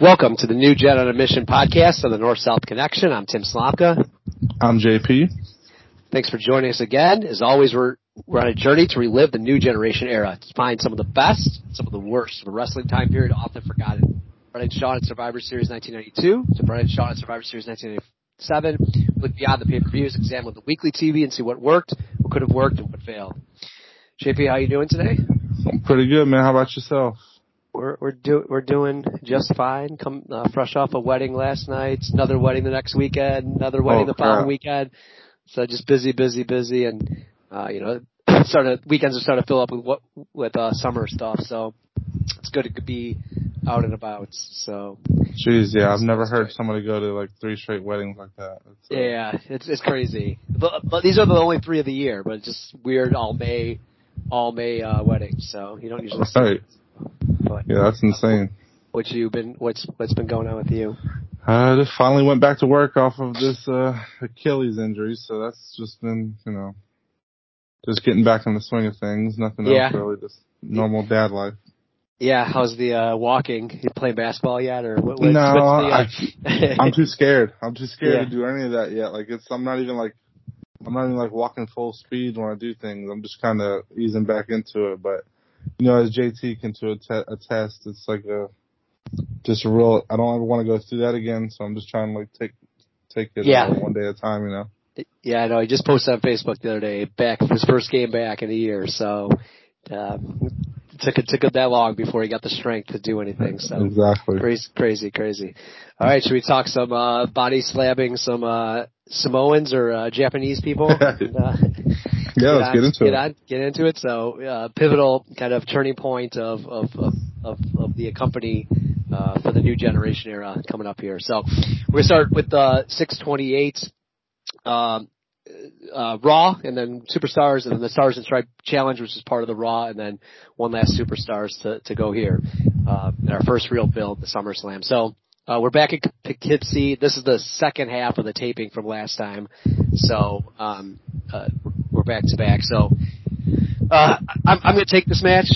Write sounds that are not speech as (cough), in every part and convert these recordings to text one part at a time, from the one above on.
Welcome to the New Gen on a Mission podcast on the North-South Connection. I'm Tim Slomka. I'm JP. Thanks for joining us again. As always, we're, we're on a journey to relive the new generation era, to find some of the best, some of the worst of the wrestling time period often forgotten. Bret Shawn at Survivor Series 1992 to Bret Shawn at Survivor Series 1997. Look beyond the pay-per-views, examine the weekly TV and see what worked, what could have worked, and what failed. JP, how are you doing today? I'm pretty good, man. How about yourself? We're we're do we're doing just fine. Come uh, fresh off a wedding last night, another wedding the next weekend, another wedding Oh, the following crap. weekend. So just busy, busy, busy, and uh, you know, (coughs) sort of weekends are starting to fill up with what with uh, summer stuff. So it's good to be out and about. So Jeez, yeah, I've never heard great. somebody go to like three straight weddings like that. It's, uh, yeah, it's it's crazy. But but these are the only three of the year. But it's just weird all May, all May uh, weddings. So you don't usually. Right. But Yeah, that's insane. what you been what's what's been going on with you? I just finally went back to work off of this uh Achilles injury, so that's just been, you know, just getting back in the swing of things. Nothing Yeah. else really, just normal dad life. Yeah, how's the uh walking? You playing basketball yet, or what, what's, No, what's the? Uh, I'm too (laughs) scared. I'm too scared Yeah. to do any of that yet. Like it's, I'm not even like, I'm not even like walking full speed when I do things. I'm just kind of easing back into it. But you know, as JT can to att- attest, it's like a just a real. I don't ever want to go through that again. So I'm just trying to like take take it Yeah. uh, one day at a time. You know. yeah, I know. He just posted on Facebook the other day, back his first game back in a year. So um, it took it took it that long before he got the strength to do anything. So Exactly. crazy, crazy, crazy. All right, should we talk some uh body slapping some uh Samoans or uh, Japanese people? (laughs) And, uh, Yeah, let's on- get into get it. On, get into it. So, uh, pivotal kind of turning point of of of of, of the company uh, for the new generation era coming up here. So, we're start with uh, 628 um, uh, Raw, and then Superstars, and then the Stars and Stripe Challenge, which is part of the Raw, and then one last Superstars to to go here. Uh, in our first real build, the SummerSlam. So. Uh, we're back at Poughkeepsie. This is the second half of the taping from last time. So, um, uh, back to back. So, uh, I'm, I'm going to take this match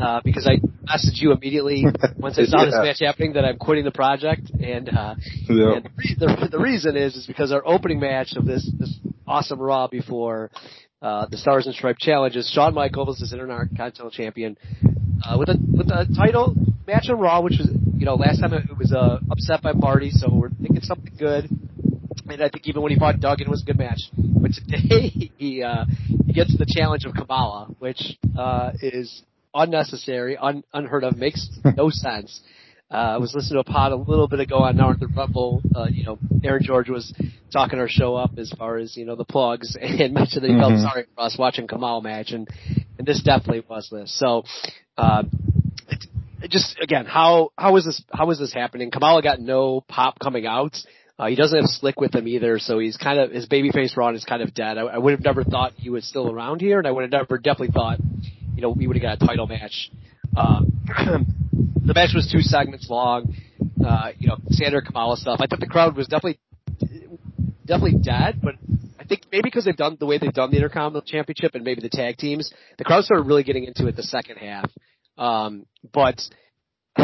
uh, because I messaged you immediately (laughs) once I saw this match happening that I'm quitting the project, and uh, Yeah. and the, the, reason is is because our opening match of this this awesome Raw before uh, the Stars and Stripe Challenge is Shawn Michaels is Intercontinental Champion uh, with a with a title match on Raw, which was you know last time it was uh, upset by Marty, so we're thinking something good. And I think even when he fought Duggan it was a good match. But today (laughs) he uh, he gets the challenge of Kamala, which uh, is unnecessary, un- unheard of, makes (laughs) no sense. Uh, I was listening to a pod a little bit ago on North Rumble. Uh, you know, Aaron George was talking our show up as far as you know the plugs, (laughs) and mentioned that he felt Mhm. sorry for us watching Kamal match, and and this definitely was this. So, uh, it just again, how how is this how is this happening? Kamala got no pop coming out. Uh, he doesn't have Slick with him either, so he's kind of his babyface Ron is kind of dead. I, I would have never thought he was still around here, and I would have never definitely thought, you know, we would have got a title match. Um, (clears throat) the match was two segments long. Uh, you know, Sandra Kamala stuff. I thought the crowd was definitely definitely dead, but I think maybe because they've done the way they've done the Intercontinental Championship and maybe the tag teams, the crowd started really getting into it the second half. Um, but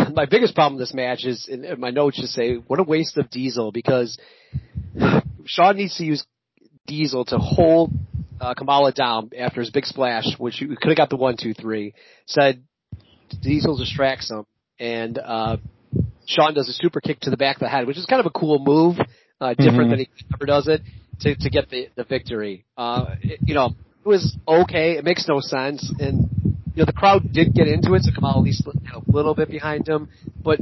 (laughs) my biggest problem with this match is, and and my notes just say, what a waste of Diesel because (sighs) Shawn needs to use Diesel to hold uh, Kamala down after his big splash, which you could have got the one, two, three. Said Diesel distracts him, and uh, Shawn does a super kick to the back of the head, which is kind of a cool move, uh, different Mhm. than he ever does it to to get the the victory. Uh, it, you know, it was okay. It makes no sense, and you know the crowd did get into it, so Kamala at least had a little bit behind him. But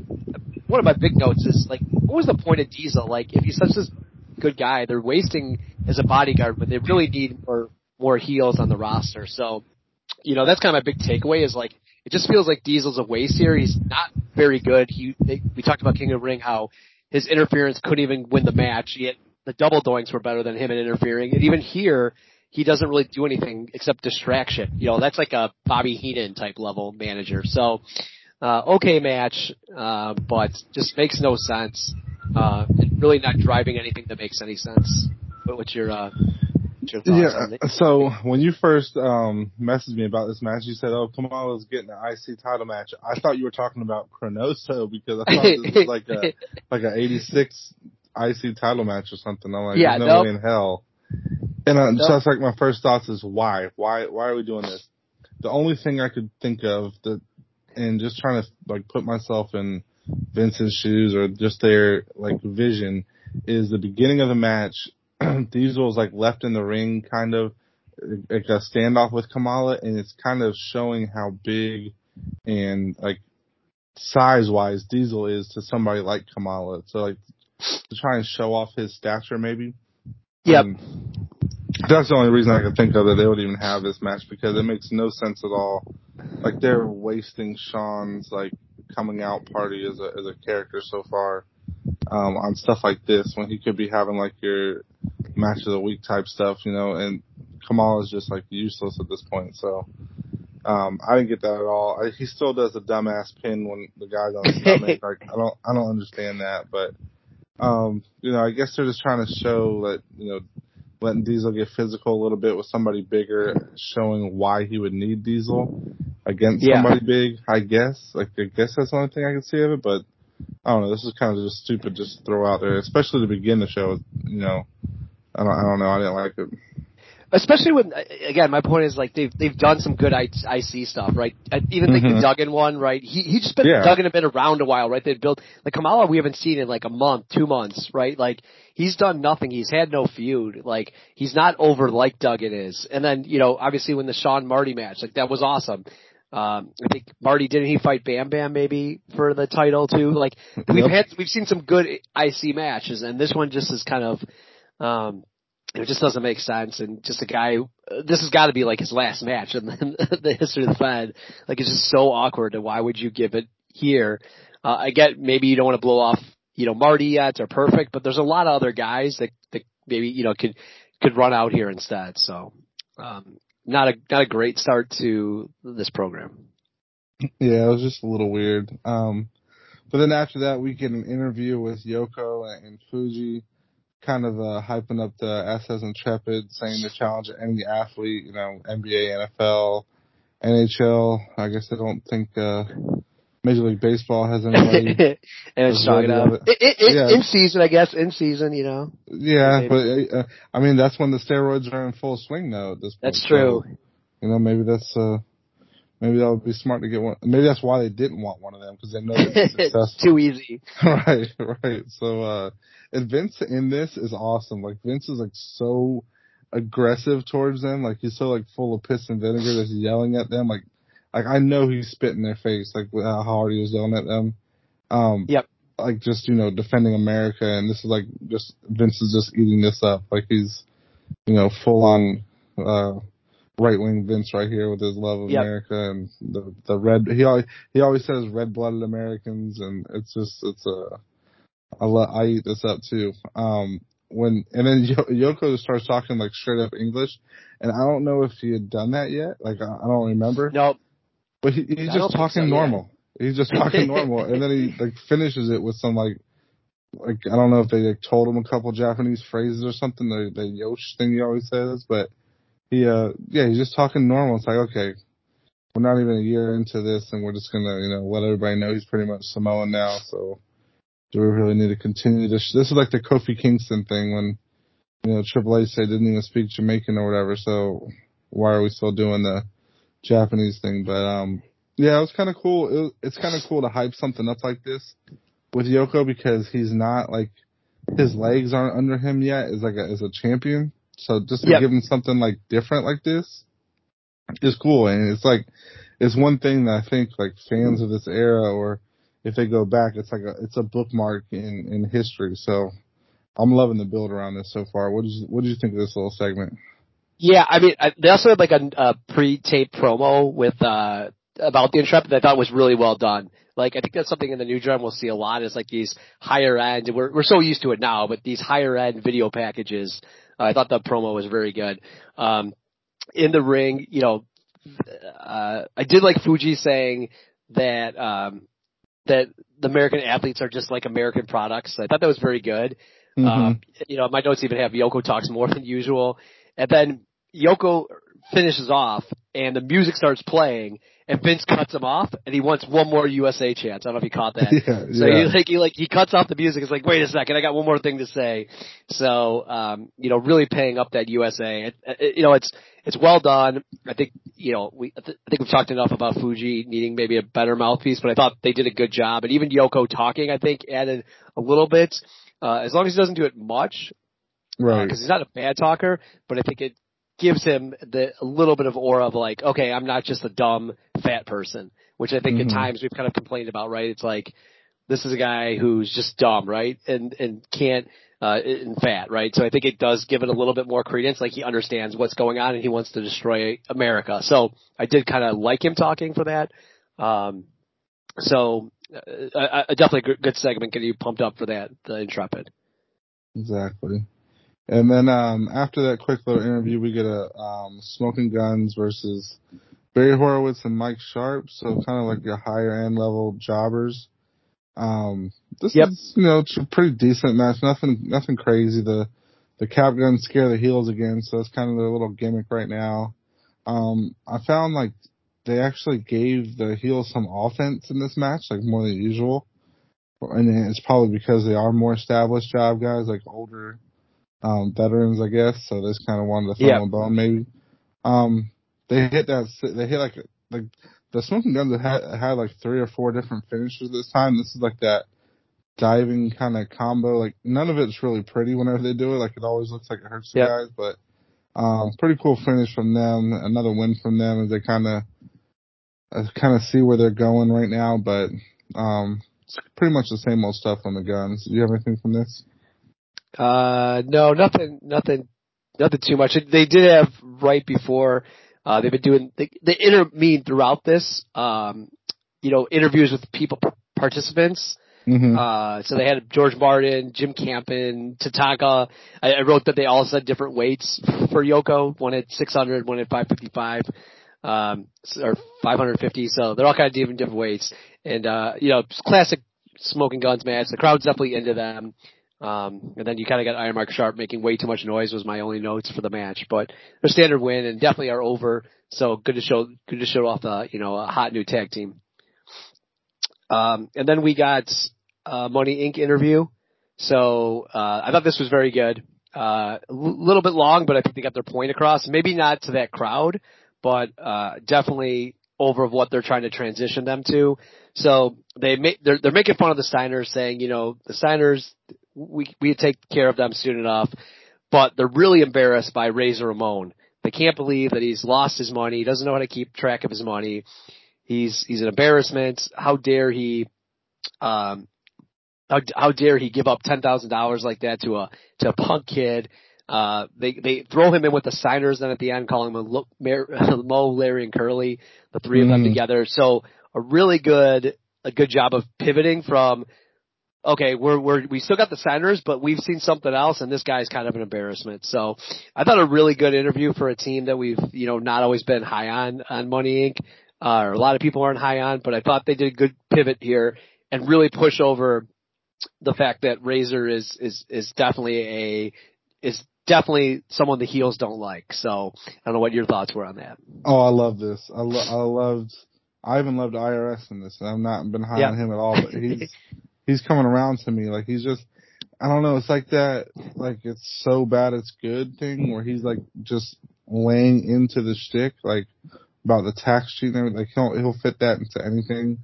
one of my big notes is like, what was the point of Diesel? Like, if he's such a good guy, they're wasting as a bodyguard, but they really need more more heels on the roster. So, you know, that's kind of my big takeaway is like, it just feels like Diesel's a waste here. He's not very good. He, they, we talked about King of Ring, how his interference couldn't even win the match, yet the double Doinks were better than him in interfering. And even here, he doesn't really do anything except distraction. You know, that's like a Bobby Heenan type level manager. So, uh, okay match, uh, but just makes no sense. Uh, and really not driving anything that makes any sense. What, what's your, uh, Yeah. So when you first um messaged me about this match, you said, "Oh, Kamala's getting an IC title match." I thought you were talking about Chronoso because I thought this was like a (laughs) like a '86 IC title match or something. I'm like, yeah, no nope. way in hell. And uh, so that's like my first thoughts is why, why, why are we doing this? The only thing I could think of that, and just trying to like put myself in Vince's shoes or just their like vision is the beginning of the match. (clears throat) Diesel is like left in the ring, kind of like a standoff with Kamala, and it's kind of showing how big and like size wise Diesel is to somebody like Kamala. So like to try and show off his stature, maybe. Yep. Um, that's the only reason I could think of that they would even have this match because it makes no sense at all. Like they're wasting Shawn's like coming out party as a as a character so far um, on stuff like this when he could be having like your match of the week type stuff, you know. And Kamal is just like useless at this point. So um, I didn't get that at all. I, he still does a dumbass pin when the guy's on his (laughs) stomach. Like I don't I don't understand that, but um, you know I guess they're just trying to show that you know letting Diesel get physical a little bit with somebody bigger, showing why he would need Diesel against Yeah. somebody big. I guess, like I guess that's the only thing I can see of it. But I don't know. This is kind of just stupid, just to throw out there, especially to begin the show. You know, I don't, I don't know. I didn't like it. Especially when, again, my point is like they've they've done some good I- IC stuff, right? I even like the Mhm. Duggan one, right? He he just been Yeah. Duggan had been around a while, right? They've built like Kamala, we haven't seen in like a month, two months, right? Like he's done nothing. He's had no feud. Like he's not over like Duggan is. And then you know, obviously when the Shawn Marty match, like that was awesome. Um, I think Marty didn't he fight Bam Bam maybe for the title too? Like we've had we've seen some good IC matches, and this one just is kind of. Um, it just doesn't make sense, and just a guy. This has got to be like his last match in the, (laughs) the history of the Fed. Like it's just so awkward. And why would you give it here? Uh, I get maybe you don't want to blow off, you know, Marty yet are perfect, but there's a lot of other guys that that maybe you know could could run out here instead. So, um, not a not a great start to this program. Yeah, it was just a little weird. Um, but then after that, we get an interview with Yoko and, Fuji, kind of uh, hyping up the SS Intrepid, saying to challenge any athlete, you know, NBA, NFL, NHL. I guess I don't think uh, Major League Baseball has anybody. (laughs) and strong enough. It, it, it, Yeah. In season, I guess. In season, you know. yeah, Maybe. but uh, I mean that's when the steroids are in full swing now. At this point, That's true. So, you know, maybe that's uh, maybe that would be smart to get one. Maybe that's why they didn't want one of them because they know it's (laughs) successful. it's too easy. (laughs) right, right. So, uh, and Vince in this is awesome. Like Vince is like so aggressive towards them. Like he's so like full of piss and vinegar that he's yelling at them. Like, like I know he's spitting their face. Like how hard he was yelling at them. Um, Yep. Like just you know defending America, and this is like just Vince is just eating this up. Like he's, you know, full on. uh Right wing Vince right here with his love of Yep. America and the the red he always he always says red blooded Americans and it's just it's a I let I eat this up too. Um, when and then Yo- Yoko starts talking like straight up English, and I don't know if he had done that yet. Like I, I don't remember, No, but he, he's I just talking so, yeah. normal. He's just talking normal, and then he (laughs) like finishes it with some like like I don't know if they like told him a couple Japanese phrases or something. The the Yosh thing he always says, but he uh yeah he's just talking normal. It's like okay. We're not even a year into this, and we're just gonna, you know, let everybody know he's pretty much Samoan now. So, do we really need to continue this? This is like the Kofi Kingston thing when, you know, Triple H said didn't even speak Jamaican or whatever. So why are we still doing the Japanese thing? But um, yeah, it was kind of cool. It was, it's kind of cool to hype something up like this with Yoko because he's not like his legs aren't under him yet as like a, as a champion. So just to Yep. give him something like different like this is cool, and it's like it's one thing that I think like fans of this era or if they go back, it's like a it's a bookmark in in history. So I'm loving the build around this so far. What did you what did you think of this little segment? Yeah, I mean, I, they also had like a, a pre-tape promo with uh about the Intrepid that I thought was really well done. Like, I think that's something in the new drum we'll see a lot is like these higher end. We're we're so used to it now, but these higher end video packages. Uh, I thought the promo was very good. Um, in the ring, you know, uh, I did like Fuji saying that um that the American athletes are just like American products. I thought that was very good. Mm-hmm. Um, you know, my notes even have Yoko talks more than usual. And then Yoko finishes off, and the music starts playing, and Vince cuts him off, and he wants one more USA chance. I don't know if you caught that. (laughs) Yeah, so yeah. he like he like he cuts off the music. It's like, wait a second, I got one more thing to say. So um, you know, really paying up that USA. It, it, you know, it's it's well done. I think you know we I, th- I think we've talked enough about Fuji needing maybe a better mouthpiece, but I thought they did a good job, and even Yoko talking, I think added a little bit. Uh, as long as he doesn't do it much, right. because he's not a bad talker, but I think it gives him the a little bit of aura of like, okay, I'm not just a dumb fat person, which I think Mhm. at times we've kind of complained about, right? It's like this is a guy who's just dumb, right, and and can't uh and fat, right? So I think it does give it a little bit more credence, like he understands what's going on and he wants to destroy America. So I did kind of like him talking for that. Um, so uh, uh, definitely a good, good segment, getting you pumped up for that, the Intrepid. Exactly. And then um, after that quick little interview, we get a um, Smoking Guns versus Barry Horowitz and Mike Sharpe. So kind of like your higher end level jobbers. Um, this Yep. is you know it's a pretty decent match. Nothing nothing crazy. The the cap guns scare the heels again, so it's kind of their little gimmick right now. Um, I found like they actually gave the heels some offense in this match, like more than usual. And it's probably because they are more established job guys, like older um, veterans, I guess. So they just kind of wanted to throw Yeah. them a bone, maybe. Um, they hit that. They hit like like the smoking guns had had like three or four different finishes this time. This is like that diving kind of combo. Like none of it's really pretty whenever they do it. Like it always looks like it hurts the Yep. guys, but um, pretty cool finish from them. Another win from them as they kind of kind of see where they're going right now. But um, it's pretty much the same old stuff on the guns. Do you have anything from this? Uh, no, nothing, nothing, nothing too much. They did have right before, uh, they've been doing, they, they intervened throughout this, um, you know, interviews with people, participants. Mm-hmm. Uh, so they had George Martin, Jim Campen, Tatanka. I, I wrote that they all said different weights for Yoko. One at 600, one at 555, um, or 550. So they're all kind of different, different weights. And, uh, you know, classic smoking guns match. The crowd's definitely into them. Um, and then you kind of got Iron Mike Sharpe making way too much noise was my only notes for the match, but their standard win and definitely are over. So good to show, good to show off the, you know, a hot new tag team. Um, and then we got, uh, Money Inc. interview. So, uh, I thought this was very good. Uh, a little bit long, but I think they got their point across. Maybe not to that crowd, but, uh, definitely over of what they're trying to transition them to. So they make, they're, they're making fun of the Steiners saying, you know, the Steiners, we, we take care of them soon enough, but they're really embarrassed by Razor Ramon. They can't believe that he's lost his money. He doesn't know how to keep track of his money. He's, he's an embarrassment. How dare he, um, how, how dare he give up ten thousand dollars like that to a to a punk kid? Uh, they they throw him in with the Steiners then at the end, calling him a Lo- Mar- (laughs) Mo, Larry, and Curly, the 3 of them Mhm. together. So a really good a good job of pivoting from okay, we're we're we still got the Steiners, but we've seen something else, and this guy's kind of an embarrassment. So I thought a really good interview for a team that we've you know not always been high on on Money Inc. Uh, or a lot of people aren't high on, but I thought they did a good pivot here and really push over the fact that Razor is is is definitely a is definitely someone the heels don't like. So I don't know what your thoughts were on that. Oh, I love this. I, lo- I loved. I even loved IRS in this, I've not been high Yeah. on him at all. But he's (laughs) he's coming around to me. Like he's just. I don't know. It's like that. Like it's so bad it's good thing where he's like just laying into the shtick, like about the tax cheat and everything. Like he'll he'll fit that into anything.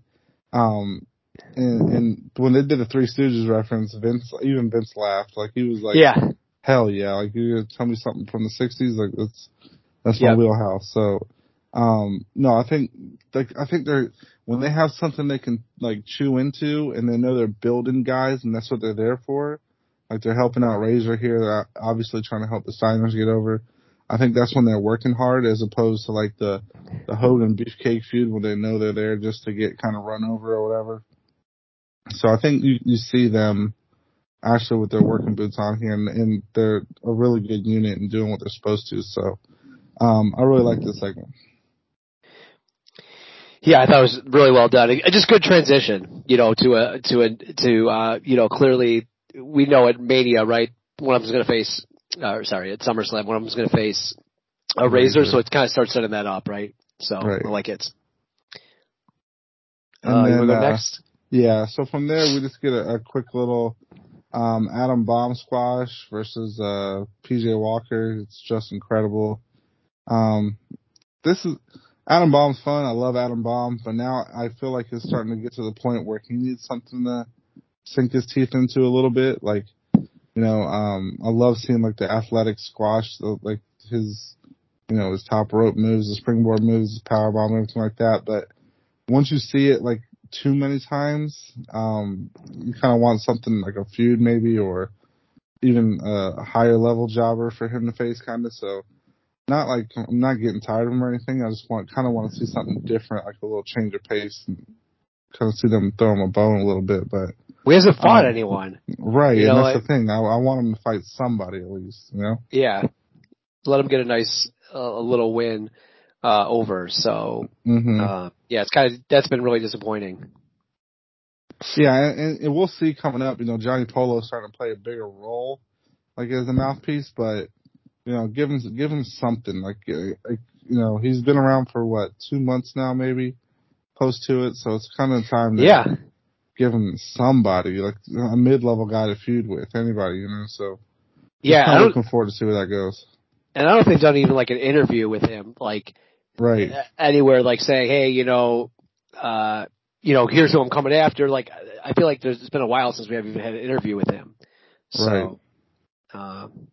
Um, and and when they did the Three Stooges reference, Vince even Vince laughed. Like he was like, yeah, hell yeah, like you're gonna tell me something from the '60s, like that's that's my Yep. wheelhouse. So, um, no, I think like I think they're when they have something they can like chew into, and they know they're building guys, and that's what they're there for. Like they're helping out Razor here, they're obviously trying to help the Steiners get over. I think that's when they're working hard, as opposed to like the the Hogan Beefcake feud, where they know they're there just to get kind of run over or whatever. So I think you you see them actually with their working boots on here, and, and they're a really good unit and doing what they're supposed to. So, um, I really like this segment. Yeah, I thought it was really well done. It- Just good transition, you know, to a to a to uh, you know clearly we know at Mania, right? One of them's going to face uh, sorry, at SummerSlam, one of them's going to face a Razor, so it kind of starts setting that up, right? So Right. I like it. And Uh, then, go uh, next? Yeah, so from there we just get a, a quick little um Adam Bomb squash versus uh PJ Walker. It's just incredible. Um this is Adam Bomb's fun. I love Adam Bomb, but now I feel like it's starting to get to the point where he needs something to sink his teeth into a little bit. Like, you know, um I love seeing like the athletic squash, the- like his you know, his top rope moves, the springboard moves, his power bomb, everything like that. But once you see it like too many times, um, you kind of want something like a feud maybe, or even a higher level jobber for him to face, kind of. So, not like I'm not getting tired of him or anything. I just want kind of want to see something different, like a little change of pace, and kind of see them throw him a bone a little bit. But We hasn't fought um, anyone. right, You and know, that's I- the thing. I, I want him to fight somebody at least, you know. Yeah. Let him get a nice, uh, a little win, uh, over. So, hmm uh, yeah, it's kind of, that's been really disappointing. Yeah, and, and we'll see coming up. You know, Johnny Polo starting to play a bigger role, like as a mouthpiece. But you know, give him give him something. Like, uh, like you know, he's been around for what two months now, maybe close to it. So it's kind of time to Yeah. give him somebody, like a mid level guy to feud with anybody. You know, so Yeah. I'm looking forward to see where that goes. and I don't think they've done even like an interview with him, like, Right. anywhere like saying, hey, you know, uh, you know, here's who I'm coming after. Like, I feel like there's it's been a while since we have even had an interview with him. So, um,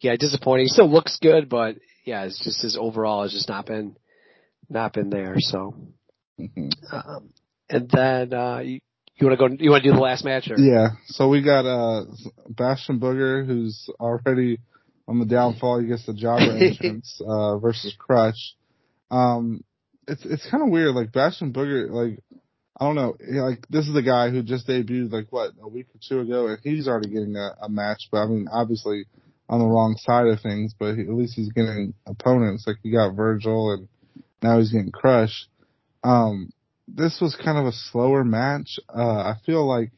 yeah, disappointing. He still looks good, but yeah, it's just his overall has just not been, not been there. So, Mhm. um, and then, uh, you, you want to go, you want to do the last match or? Yeah. So we got uh Bastion Booger, who's already on the downfall. He gets the jobber (laughs) entrance uh, versus Crush. Um, it's it's kind of weird. Like Bastion Booger, like I don't know. Like this is the guy who just debuted like what a week or two ago, and he's already getting a, a match. But I mean, obviously on the wrong side of things. But he, at least he's getting opponents. Like he got Virgil, and now he's getting Crush. Um, this was kind of a slower match. Uh, I feel like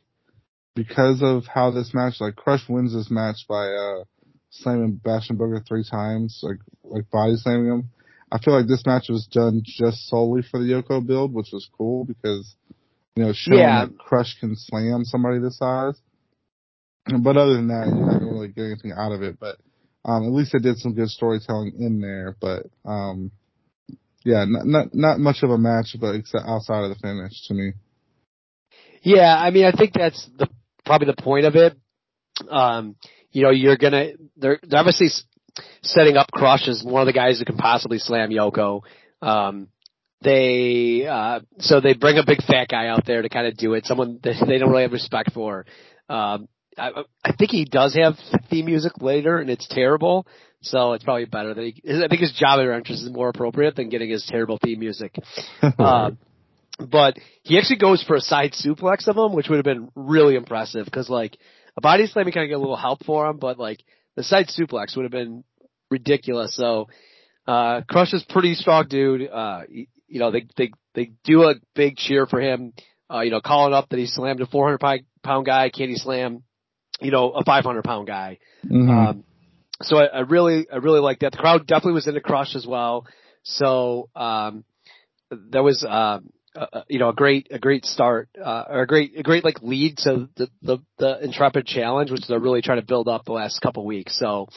because of how this match, like Crush wins this match by uh slamming Bastion Booger three times, like like body slamming him. I feel like this match was done just solely for the Yoko build, which was cool because you know showing Yeah. that Crush can slam somebody this size. (clears throat) But other than that, you're not gonna really get anything out of it. But um, at least they did some good storytelling in there. But um, yeah, not not not much of a match, but except outside of the finish to me. Yeah, I mean, I think that's the probably the point of it. Um, you know, you're gonna they're they're obviously setting up Crush as one of the guys who can possibly slam Yoko. Um, they uh, so they bring a big fat guy out there to kind of do it. Someone that they don't really have respect for. Um, I, I think he does have theme music later, and it's terrible. So it's probably better that he. I think his job entrance is more appropriate than getting his terrible theme music. Um, (laughs) but he actually goes for a side suplex of him, which would have been really impressive because like a body slam, you kind of get a little help for him, but like the side suplex would have been ridiculous. So, uh, Crush is pretty strong dude. Uh, you, you know, they, they, they do a big cheer for him, uh, you know, calling up that he slammed a 400 pound guy. Can he slam, you know, a 500 pound guy? Mhm. Um, so I, I really, I really like that. The crowd definitely was into Crush as well. So, um, that was, um, uh, you know, a great, a great start, uh, or a great, a great like lead to the, the, the Intrepid Challenge, which they're really trying to build up the last couple weeks. So,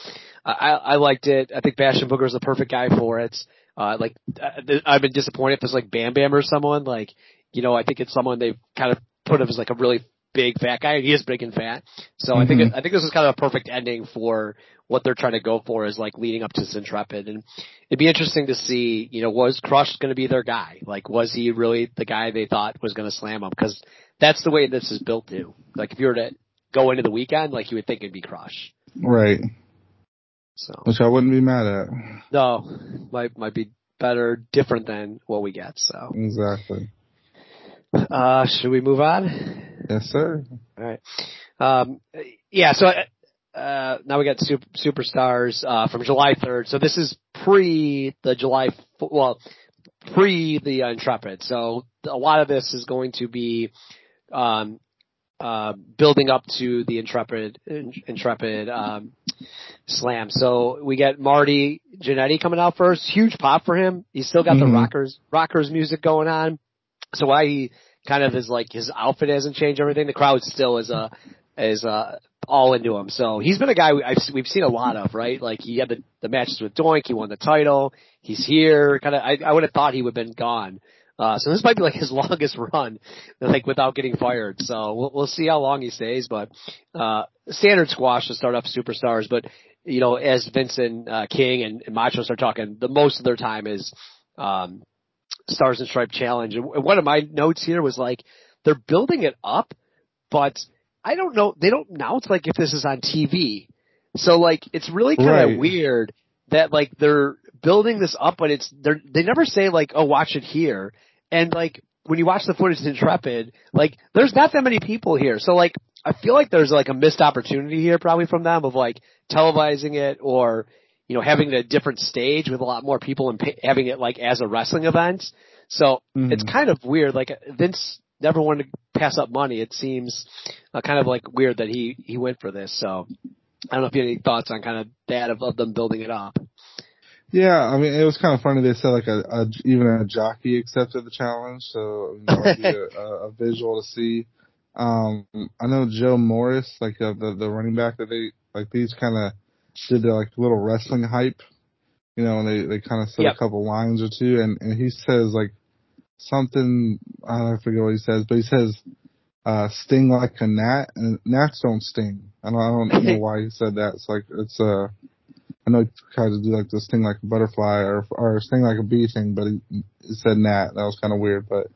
I, I liked it. I think Bastion Booger is the perfect guy for it. Uh, like, uh, I've been disappointed if it's like Bam Bam or someone, like, you know, I think it's someone they've kind of put him as like a really big fat guy, and he is big and fat. So I think, Mhm. I think this is kind of a perfect ending for what they're trying to go for is like leading up to this Intrepid. And it'd be interesting to see, you know, was Crush going to be their guy? Like, was he really the guy they thought was going to slam him? Because that's the way this is built to. Like, if you were to go into the weekend, like you would think it'd be Crush. Right. So Which I wouldn't be mad at. no, might might be better, different than what we get. So, Exactly. uh, should we move on? Yes, sir. All right. Um, yeah. So uh, now we got super, superstars uh, from July 3rd. So this is pre the July, well, pre the Intrepid. So a lot of this is going to be um, uh, building up to the Intrepid, Intrepid, um, slam. So we get Marty Jannetty coming out first. Huge pop for him. He's still got mm-hmm. the rockers, rockers music going on. So why he kind of is like his outfit hasn't changed everything. The crowd still is a, is uh all into him. So he's been a guy we, I've, we've seen a lot of, right? Like he had the, the matches with Doink, he won the title, he's here. Kind of, I, I would have thought he would have been gone. Uh, so this might be like his (laughs) longest run, like without getting fired. So we'll, we'll see how long he stays. But uh, standard squash to start up superstars. But you know, as Vincent uh, King and, and Macho start talking, the most of their time is um, Stars and Stripe Challenge. And one of my notes here was like they're building it up, but I don't know. They don't announce like if this is on TV. So like it's really kind of right. weird that like they're building this up, but it's they're, they never say like oh watch it here. And like when you watch the footage of Intrepid, like there's not that many people here. So like I feel like there's like a missed opportunity here probably from them of like televising it or you know having a different stage with a lot more people and pay, having it like as a wrestling event. So mm-hmm. it's kind of weird. Like Vince never wanted to pass up money. It seems uh, kind of like weird that he he went for this. So I don't know if you have any thoughts on kind of that of, of them building it up. Yeah, I mean, it was kind of funny. They said like a, a even a jockey accepted the challenge, so would be (laughs) a, a, visual to see. Um, I know Joe Morris, like uh, the the running back that they like these kind of did their like little wrestling hype, you know, and they they kind of said yep. a couple lines or two, and and he says like something I don't forget what he says, but he says uh sting like a gnat, and gnats don't sting. I don't, I don't know (laughs) why he said that. It's like it's uh I know he tried to do like this thing like a butterfly or or sting like a bee thing, but he, he said gnat. That was kind of weird, but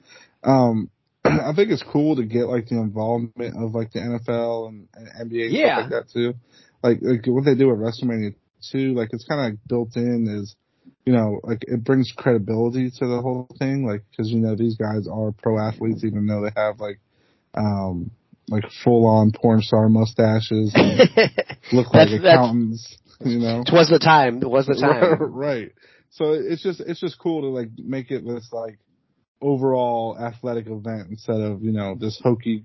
um (clears throat) I think it's cool to get like the involvement of like the NFL and, and NBA yeah. stuff like that too. Like like what they do at WrestleMania too, like it's kind of built in is you know, like it brings credibility to the whole thing, like because you know these guys are pro athletes, even though they have like, um, like full on porn star mustaches, and (laughs) look like accountants. You know, it was the time. It was the time. right. So it's just it's just cool to like make it this like overall athletic event instead of you know this hokey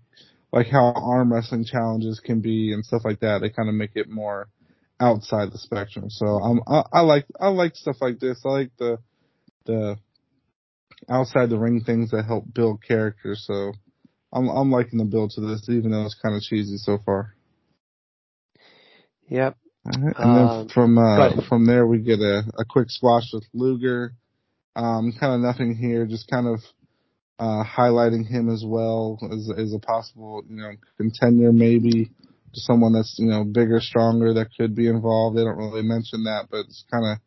like how arm wrestling challenges can be and stuff like that. They kind of make it more outside the spectrum. So I'm I, I like I like stuff like this. I like the the outside the ring things that help build characters. So I'm I'm liking the build to this, even though it's kind of cheesy so far. Yep. Right. And then um, from uh, from there we get a, a quick squash with Luger. Um, kind of nothing here, just kind of uh, highlighting him as well as as a possible you know contender maybe someone that's you know bigger, stronger that could be involved. They don't really mention that, but it's kind of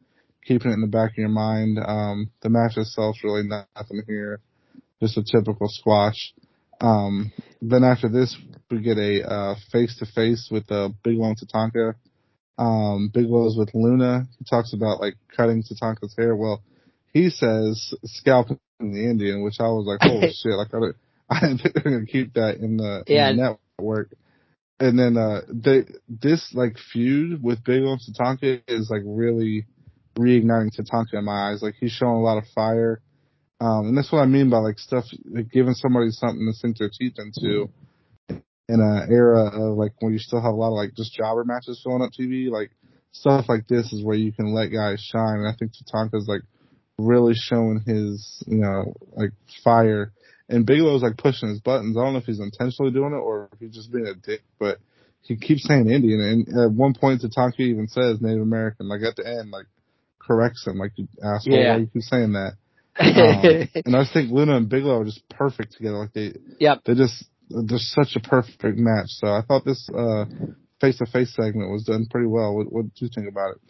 keeping it in the back of your mind. Um, the match itself's really nothing here, just a typical squash. Um, then after this, we get a face to face with uh, Bigelow and Tatanka. Um, Bigelow's with Luna. He talks about like cutting Tatanka's hair. Well, he says scalping the Indian, which I was like, oh (laughs) shit! Like I, (laughs) I didn't think they're gonna keep that in the, yeah. in the network and then uh they this like feud with Bigelow and Tatanka is like really reigniting Tatanka in my eyes. Like he's showing a lot of fire. Um and that's what I mean by like stuff like giving somebody something to sink their teeth into in an era of like when you still have a lot of like just jobber matches filling up TV, like stuff like this is where you can let guys shine. And I think Tatanka's like really showing his, you know, like fire and Bigelow's like pushing his buttons. I don't know if he's intentionally doing it or if he's just being a dick, but he keeps saying Indian. And at one point, Tatanka even says Native American. Like at the end, like corrects him, like you asshole. Yeah. Why you keep saying that? (laughs) um, and I just think Luna and Bigelow are just perfect together. Like they, yep. they just they're such a perfect match. So I thought this uh face to face segment was done pretty well. What, what did you think about it?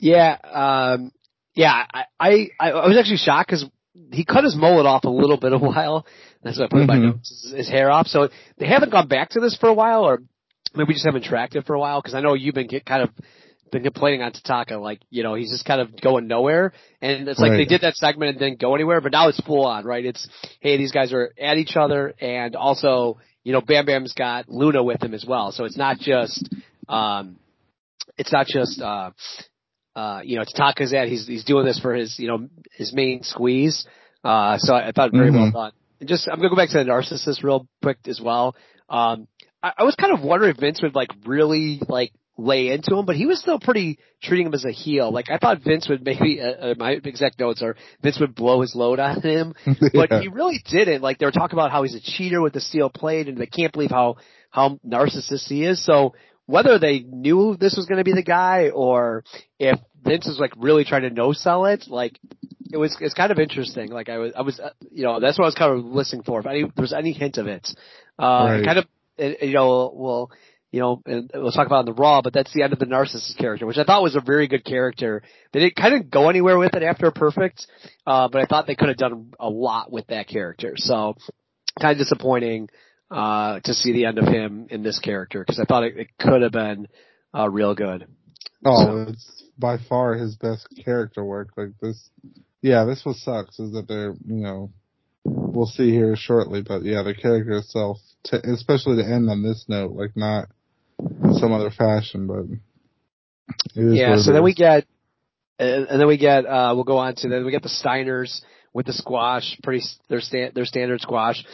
Yeah, um, yeah, I, I I was actually shocked because he cut his mullet off a little bit a while. That's what I put mm-hmm. in my mm-hmm. notes. His hair off. So they haven't gone back to this for a while, or maybe we just haven't tracked it for a while. Because I know you've been get, kind of been complaining on Tatanka, like you know he's just kind of going nowhere. And it's like right. they did that segment and didn't go anywhere, but now it's full on, right? It's hey, these guys are at each other, and also you know Bam Bam's got Luna with him as well. So it's not just um, it's not just uh, uh, you know, Tatanka's at, he's, he's doing this for his, you know, his main squeeze. Uh, so I, I thought very mm-hmm. well done. And just, I'm gonna go back to the narcissist real quick as well. Um, I, I was kind of wondering if Vince would like really like lay into him, but he was still pretty treating him as a heel. Like I thought Vince would maybe, uh, uh my exact notes are Vince would blow his load on him, (laughs) but yeah. he really didn't. Like they were talking about how he's a cheater with the steel plate and they can't believe how, how narcissist he is. So whether they knew this was going to be the guy or if Vince is like really trying to no sell it, like it was, it's kind of interesting. Like I was, I was, uh, you know, that's what I was kind of listening for. If any, there was any hint of it, uh, right. kind of, you know, well, you know, and we'll talk about in the Raw, but that's the end of the narcissist character, which I thought was a very good character. They didn't kind of go anywhere with it after Perfect, uh, but I thought they could have done a lot with that character. So, kind of disappointing, uh, to see the end of him in this character, because I thought it, it could have been, uh, real good. Oh, so. it's by far his best character work. Like this, yeah, this what sucks is that they're, you know, we'll see here shortly, but yeah, the character itself, to, especially to end on this note, like not, in some other fashion, but yeah. So then we get, and then we get, uh, we'll go on to then we get the Steiners with the squash, pretty their stand their standard squash.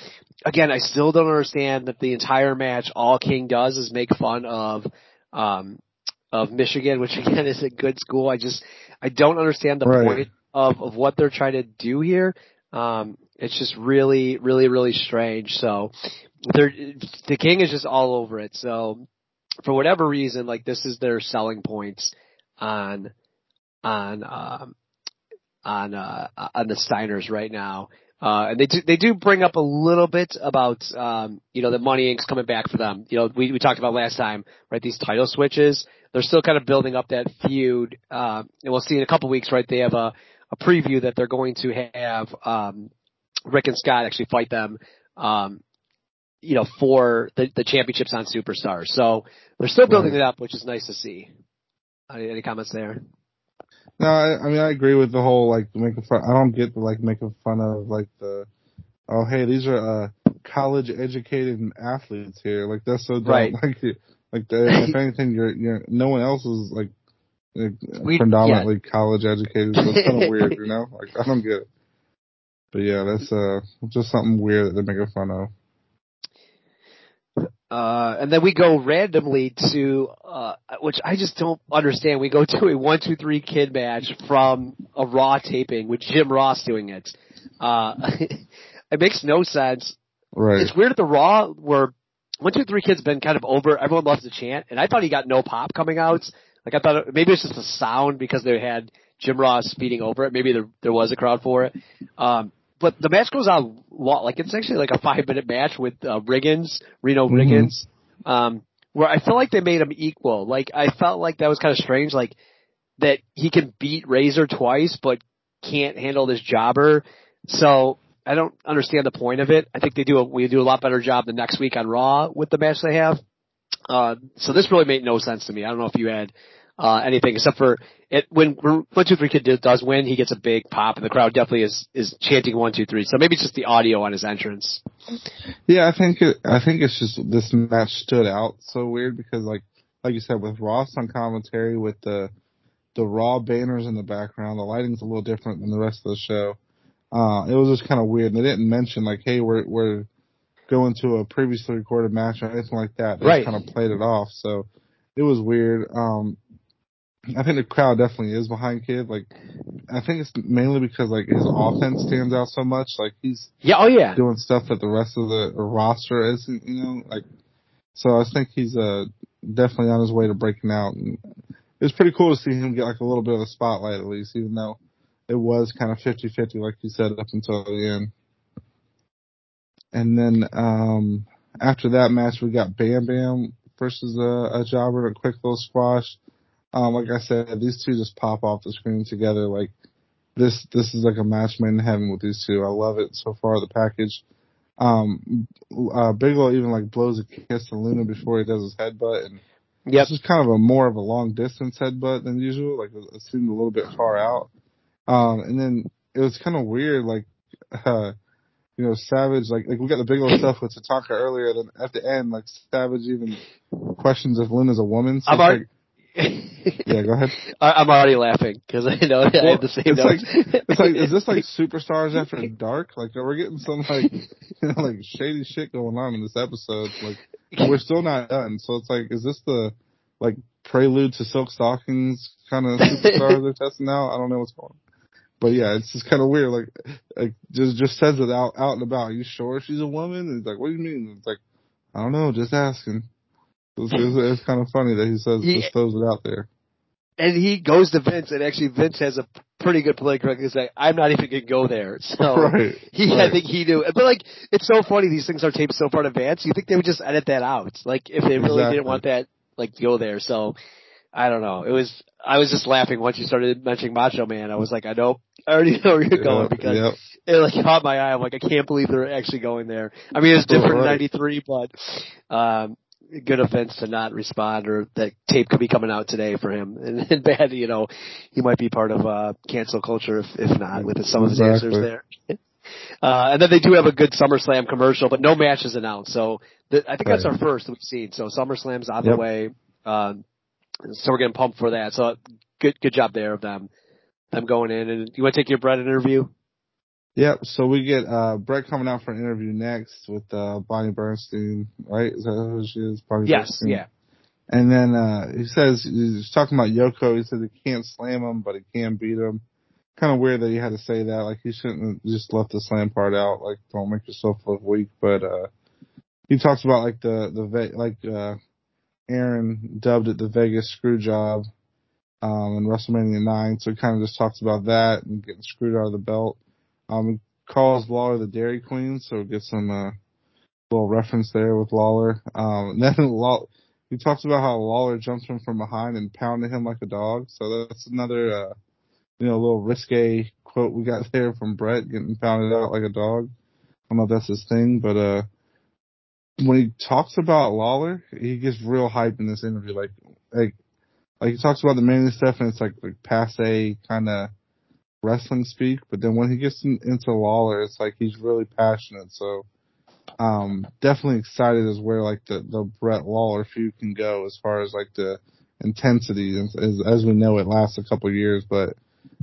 Again, I still don't understand that the entire match all King does is make fun of um of Michigan, which (laughs) again is a good school. I just I don't understand the right. point of of what they're trying to do here. Um it's just really really really strange. So they're the King is just all over it. So for whatever reason, like this is their selling points on on um, on uh, on the Steiners right now. Uh, and they do, they do bring up a little bit about, um, you know, the Money Inc.'s coming back for them. You know, we, we talked about last time, right, these title switches. They're still kind of building up that feud. Uh, and we'll see in a couple weeks, right, they have a, a preview that they're going to have, um, Rick and Scott actually fight them, um, you know, for the, the championships on Superstars. So they're still building right. it up, which is nice to see. Any, any comments there? No, I, I mean I agree with the whole like making fun. I don't get the like making fun of like the oh hey these are uh college educated athletes here like that's so dumb. right (laughs) like like the, if (laughs) anything you're you're no one else is like, we, predominantly yeah. college educated so it's kind of weird you know like I don't get it but yeah that's uh just something weird that they're making fun of. Uh, and then we go randomly to, uh, which I just don't understand. We go to a one, two, three kid match from a Raw taping with Jim Ross doing it. Uh, (laughs) it makes no sense. Right. It's weird at the Raw where one, two, three kids been kind of over. Everyone loves to chant, and I thought he got no pop coming out. Like I thought it, maybe it's just the sound because they had Jim Ross speeding over it. Maybe there there was a crowd for it. Um, but the match goes on like it's actually like a five minute match with uh, Riggins, Reno mm-hmm. Riggins, um, where I feel like they made him equal. Like I felt like that was kind of strange, like that he can beat Razor twice but can't handle this jobber. So I don't understand the point of it. I think they do a, we do a lot better job the next week on Raw with the match they have. Uh, so this really made no sense to me. I don't know if you had uh, anything except for it when one two three kid does win, he gets a big pop, and the crowd definitely is is chanting one two three. So maybe it's just the audio on his entrance. Yeah, I think it, I think it's just this match stood out so weird because like like you said with Ross on commentary with the the raw banners in the background, the lighting's a little different than the rest of the show. Uh, it was just kind of weird. And they didn't mention like, hey, we're we're going to a previously recorded match or anything like that. They right. kind of played it off. So it was weird. Um, I think the crowd definitely is behind Kid. Like, I think it's mainly because like his offense stands out so much. Like he's yeah, oh yeah, doing stuff that the rest of the roster isn't. You know, like so I think he's uh definitely on his way to breaking out. And it was pretty cool to see him get like a little bit of a spotlight at least, even though it was kind of 50-50, like you said, up until the end. And then um after that match, we got Bam Bam versus a, a jobber, a quick little squash. Um, like I said, these two just pop off the screen together. Like this, this is like a match made in heaven with these two. I love it so far. The package. Um, uh, Bigelow even like blows a kiss to Luna before he does his headbutt, and yep. this is kind of a more of a long distance headbutt than usual. Like it seemed a little bit far out. Um, and then it was kind of weird, like, uh, you know, Savage, like, like we got the Bigelow (coughs) stuff with Tatanka earlier, then at the end, like, Savage even questions if Lynn is a woman. So I'm, like, (laughs) yeah, go ahead. I, am already laughing because I know well, I have the same it's notes. Like, it's like, is this like superstars (laughs) after dark? Like, we're we getting some like, you (laughs) know, like shady shit going on in this episode? Like, we're still not done. So it's like, is this the like prelude to Silk Stockings kind of superstar they're testing out? I don't know what's going on. But yeah, it's just kind of weird. Like, like just just says it out out and about. Are you sure she's a woman? And it's like, what do you mean? It's like, I don't know, just asking. It's, it's, it's kind of funny that he says he, just throws it out there. And he goes to Vince, and actually Vince has a pretty good political record. Say, I'm not even gonna go there. (laughs) So (laughs) right, he, right. I think he knew. But like, it's so funny. These things are taped so far in advance. You think they would just edit that out? Like, if they really exactly. didn't want that, like, to go there. So I don't know. It was. I was just laughing once you started mentioning Macho Man. I was like, I know, I already (laughs) know where you're going because yep. it like caught my eye. I'm like, I can't believe they're actually going there. I mean, it's different right. in '93, but um, good offense to not respond or that tape could be coming out today for him. (laughs) And, and bad, you know, he might be part of uh cancel culture if if not with some of his exactly. answers there. (laughs) Uh, and then they do have a good SummerSlam commercial, but no match is announced. So the, I think that's our first we've seen. So SummerSlam's on Yep. the way. Um, so we're getting pumped for that. So good, good job there of them, them going in. And you want to take your Bret interview? Yep. So we get uh Bret coming out for an interview next with uh Bonnie Bernstein, right? Is that who she is? Bonnie Yes. Bernstein. Yeah. And then uh he says he's talking about Yoko. He says he can't slam him, but he can beat him. Kind of weird that he had to say that. Like he shouldn't have just left the slam part out. Like don't make yourself look weak. But uh he talks about like the the Ve- like uh Aaron dubbed it the Vegas screw job um in WrestleMania nine. So he kind of just talks about that and getting screwed out of the belt. Um, calls Lawler the Dairy Queen, so get some uh, little reference there with Lawler. Um, (laughs) and then Law- he talks about how Lawler jumps him from behind and pounded him like a dog. So that's another, uh, you know, little risque quote we got (laughs) there from Bret getting pounded out like a dog. I don't know if that's his thing, but uh, when he talks about Lawler, he gets real hype in this interview. Like, like, like he talks about the Manny stuff, and it's like like passe kind of wrestling speak, but then when he gets in, into Lawler, it's like he's really passionate. So, um, definitely excited as where like the the Bret Lawler feud can go as far as like the intensity as as, we know it lasts a couple years, but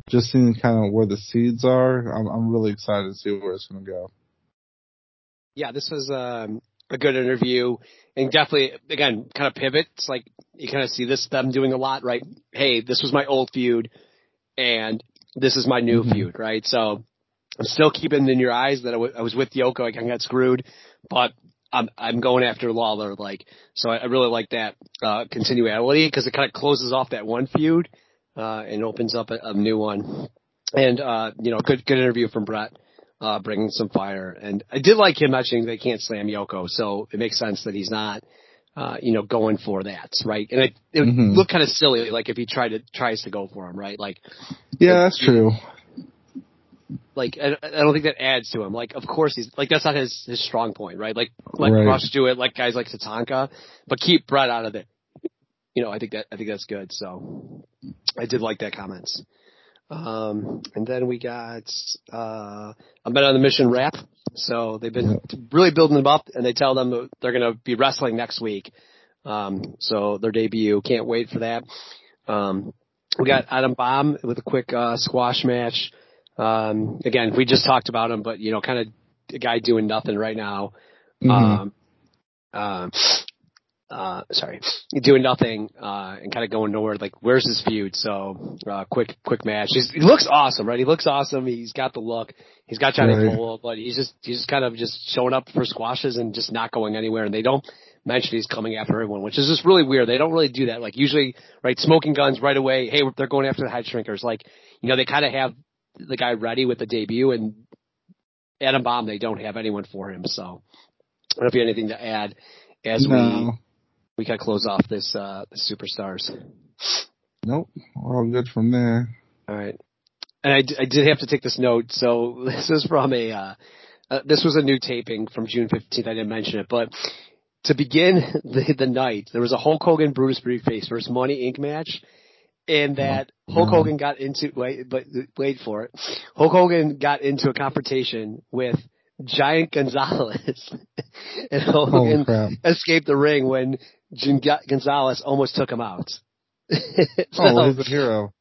just seeing kind of where the seeds are, I'm I'm really excited to see where it's going to go. Yeah, this was um, a good interview and definitely, again, kind of pivots. Like you kind of see this them doing a lot, right? Hey, this was my old feud, and this is my new Mhm. feud, right? So I'm still keeping in your eyes that I, w- I was with Yoko. I kind of got screwed, but I'm I'm going after Lawler. Like, so I, I really like that uh, continuality because it kind of closes off that one feud uh, and opens up a, a new one. And uh, you know, good good interview from Bret. Uh, bringing some fire, and I did like him mentioning they can't slam Yoko, so it makes sense that he's not, uh, you know, going for that, right? And it, it would Mhm. look kind of silly, like if he tried to tries to go for him, right? Like, Yeah, that's true. like I, I don't think that adds to him. Like, of course he's like that's not his his strong point, right? Like, let Right. Rush do it, like guys like Tatanka, but keep Bret out of it. You know, I think that I think that's good. So, I did like that comments. Um, and then we got uh, a Men on the Mission rap. So they've been really building them up, and they tell them that they're going to be wrestling next week. Um, so their debut, can't wait for that. Um, we got Adam Bomb with a quick uh, squash match. Um, again, we just talked about him, but you know, kind of a guy doing nothing right now. Mhm. Um, um, uh, sorry, (laughs) doing nothing, uh, and kind of going nowhere. Like, where's his feud? So, uh, quick, quick match. He's, he looks awesome, right? He looks awesome. He's got the look. He's got Johnny Right. But he's just, he's just kind of just showing up for squashes and just not going anywhere. And they don't mention he's coming after everyone, which is just really weird. They don't really do that. Like, usually, right, smoking guns right away. Hey, they're going after the head shrinkers. Like, you know, they kind of have the guy ready with the debut and Adam Bomb, they don't have anyone for him. So, I don't know if you have anything to add as no, we gotta close off this uh superstars. nope, all good from there. All right. And I, d- I did have to take this note. So (laughs) this is from a uh, uh this was a new taping from June 15th. I didn't mention it, but to begin (laughs) the the night, there was a Hulk Hogan Brutus Beefcake versus Money Inc. match. And that Hulk no. Hogan got into wait, but wait for it. Hulk Hogan got into a confrontation with Giant Gonzalez, (laughs) and Hulk Hogan escaped the ring when Giant Gonzalez almost took him out. (laughs) Oh, so, oh, he's a hero.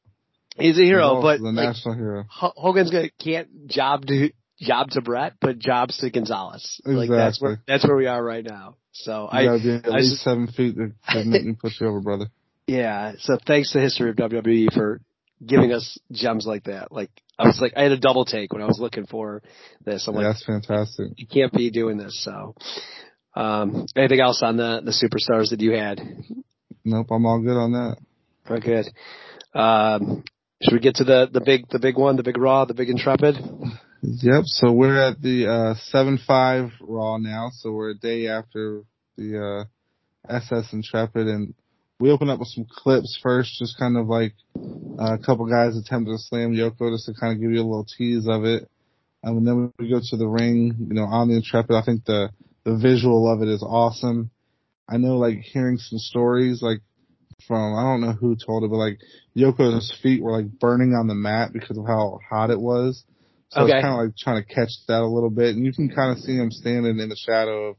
He's a hero, He's but the like, national hero. Hogan's gonna can't job to job to Bret, but jobs to Gonzalez. Like that's Exactly. where that's where we are right now. So You I gotta be at I least seven feet to, to make me put you over, brother. yeah. So thanks to history of WWE for giving us gems like that. Like I was like I had a double take when I was looking for this. I'm Yeah, like that's fantastic. you can't be doing this. So um anything else on the the superstars that you had? Nope, I'm all good on that. Very good. Um, should we get to the the big the big one, the big Raw, the big Intrepid? Yep. So we're at the uh seven five Raw now. So we're a day after the uh SS Intrepid, and we open up with some clips first, just kind of like uh, a couple guys attempting to slam Yoko, just to kind of give you a little tease of it. Um, and then we go to the ring, you know, on the Intrepid. I think the the visual of it is awesome. I know, like hearing some stories, like from I don't know who told it, but like Yoko's feet were like burning on the mat because of how hot it was. So Okay. it's kind of like trying to catch that a little bit, and you can kind of see him standing in the shadow of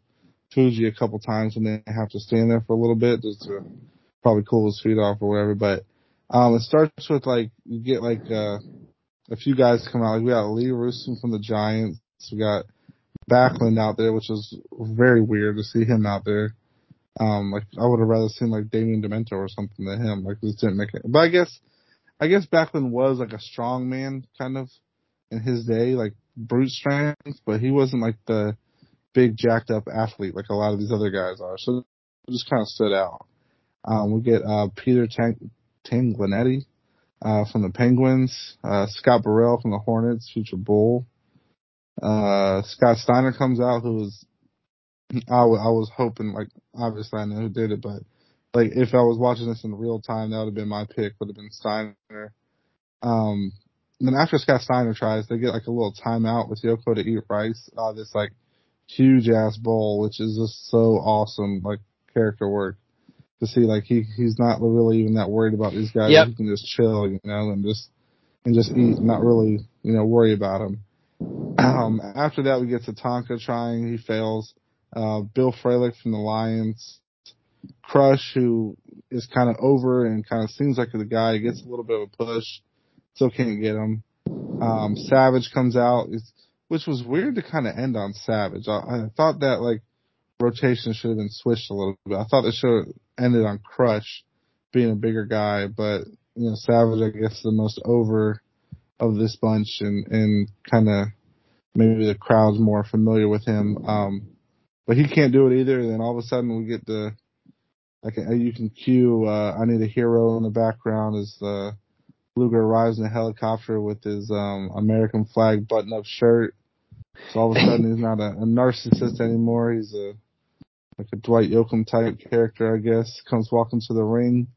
Fuji a couple times, and they have to stand there for a little bit just to probably cool his feet off or whatever. But um, it starts with like you get like uh, a few guys come out. Like we got Lee Rouson from the Giants. We got Backlund out there, which was very weird to see him out there. Um, like I would have rather seen like Damien Demento or something than him. Like this didn't make it. But I guess, I guess Backlund was like a strong man kind of in his day, like brute strength, but he wasn't like the big jacked up athlete like a lot of these other guys are. So it just kind of stood out. Um, we get uh, Peter Tang- Taglianetti uh, from the Penguins, uh, Scott Burrell from the Hornets, future Bull. Uh, Scott Steiner comes out, who was I, w- I was hoping, like, obviously I know who did it, but like if I was watching this in real time, that would have been my pick. Would have been Steiner. Um, and then after Scott Steiner tries, they get like a little timeout with Yoko to eat rice. Uh, this like huge ass bowl, which is just so awesome, like character work to see. Like he he's not really even that worried about these guys. Yep. He can just chill, you know, and just and just eat, and not really, you know, worry about him. Um, after that, we get to Tatanka trying. He fails. Uh, Bill Fralic from the Lions. Crush, who is kind of over and kind of seems like the guy, gets a little bit of a push. Still can't get him. Um, Savage comes out, which was weird to kind of end on Savage. I, I thought that like rotation should have been switched a little bit. I thought it should have ended on Crush being a bigger guy, but you know, Savage, I guess, the most over of this bunch and, and kind of maybe the crowd's more familiar with him. Um, but he can't do it either. And then all of a sudden we get the, like uh, you can cue, uh, I need a hero in the background as, uh, Luger arrives in a helicopter with his, um, American flag button up shirt. So all of a (laughs) sudden he's not a, a narcissist anymore. He's a, like a Dwight Yoakam type character, I guess, comes walking to the ring.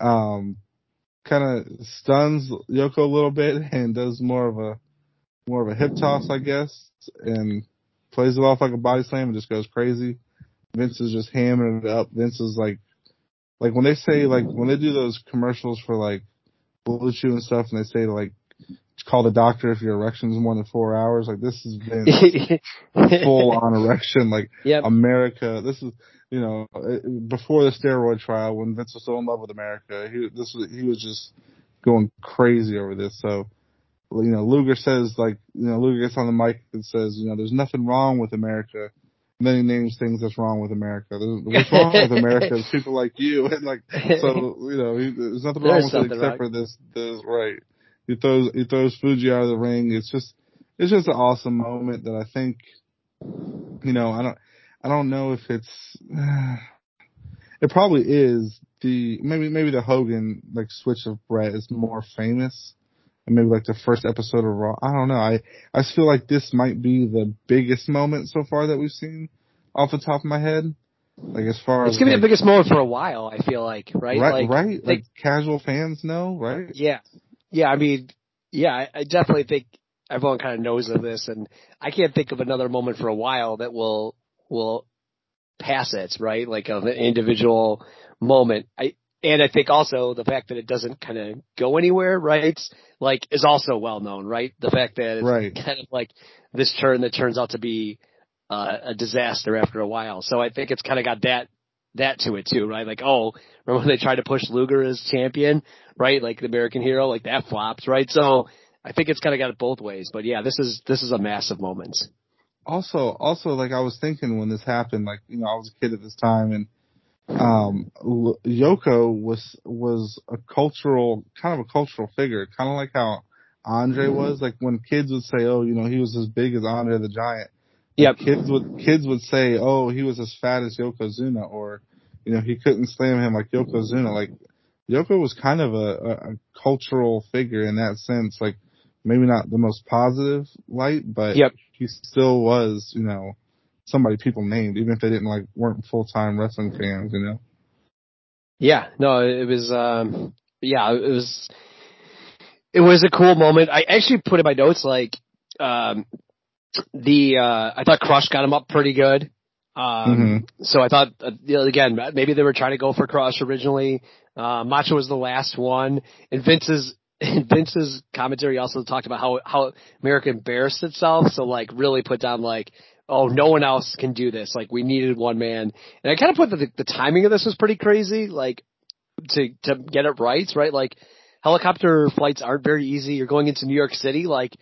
Um, kind of stuns Yoko a little bit and does more of a, more of a hip toss, I guess, and plays it off like a body slam and just goes crazy. Vince is just hammering it up. Vince is like, like when they say like when they do those commercials for like Blue Chew and stuff, and they say like call the doctor if your erection's more than four hours. Like this is Vince (laughs) full on erection. Like Yep. America. This is you know uh, before the steroid trial when Vince was so in love with America. He this was he was just going crazy over this. So you know Luger says like you know Luger gets on the mic and says you know there's nothing wrong with America. And then he names things that's wrong with America. There's, what's wrong with (laughs) America is people like you (laughs) and like so you know he, there's nothing wrong There's with it except wrong. for this this right. He throws he throws Fuji out of the ring. It's just it's just an awesome moment that I think you know I don't I don't know if it's (sighs) it probably is the maybe maybe the Hogan like switch of Bret is more famous and maybe like the first episode of Raw. I don't know. I I just feel like this might be the biggest moment so far that we've seen off the top of my head. Like as far It's as gonna be the biggest moment for a while. I feel like, right? right like, right think- like casual fans know right. Yeah, yeah. I mean, yeah. I, I definitely think everyone kind of knows of this, and I can't think of another moment for a while that will will pass it, right? Like of an individual moment. I and I think also the fact that it doesn't kind of go anywhere, right? Like is also well known, right? The fact that it's Right. kind of like this turn that turns out to be uh, a disaster after a while. So I think it's kind of got that that to it too, right? Like, oh, remember when they tried to push Luger as champion, right? Like the American hero, like that flopped, right? So I think it's kind of got it both ways. But yeah, this is this is a massive moment. Also, also, like I was thinking when this happened, like you know, I was a kid at this time, and um, Yoko was was a cultural kind of a cultural figure, kind of like how Andre mm-hmm. was. Like when kids would say, "Oh, you know, he was as big as Andre the Giant." Yep. Kids would kids would say, "Oh, he was as fat as Yokozuna," or you know, he couldn't slam him like Yokozuna. Like Yoko was kind of a, a, a cultural figure in that sense. Like maybe not the most positive light, but yep. He still was, you know, somebody people named, even if they didn't like weren't full time wrestling fans, you know. Yeah, no, it was, um, yeah, it was, it was a cool moment. I actually put in my notes like, um, the uh, I thought Crush got him up pretty good. Um, mm-hmm. So I thought uh, you know, again maybe they were trying to go for Crush originally. Uh, Macho was the last one, and Vince's and (laughs) Vince's commentary also talked about how how America embarrassed itself. So like really put down like oh no one else can do this. Like we needed one man, and I kind of put the the timing of this was pretty crazy. Like to to get it right, right? Like helicopter flights aren't very easy. You're going into New York City, like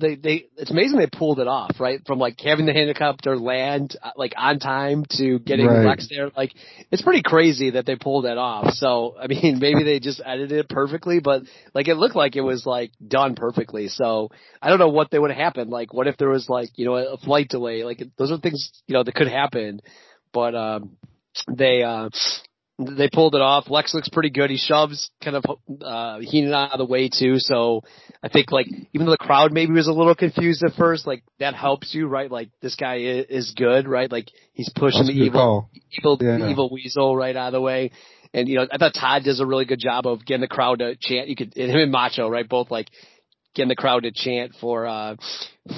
they they it's amazing they pulled it off right? From like having the helicopter land uh, like on time to getting right. Lex there. Like it's pretty crazy that they pulled that off. So I mean (laughs) maybe they just edited it perfectly but like it looked like it was like done perfectly. So I don't know what they would have happened. Like what if there was like you know a flight delay? Like those are things you know that could happen. But um they uh they pulled it off. Lex looks pretty good. He shoves kind of uh Heenan out of the way too. So I think like even though the crowd maybe was a little confused at first, like that helps you, right? Like this guy is, good, right? Like he's pushing the evil, call. evil, yeah. evil weasel right out of the way. And you know, I thought Todd does a really good job of getting the crowd to chant. You could him and Macho, right? Both like getting the crowd to chant for uh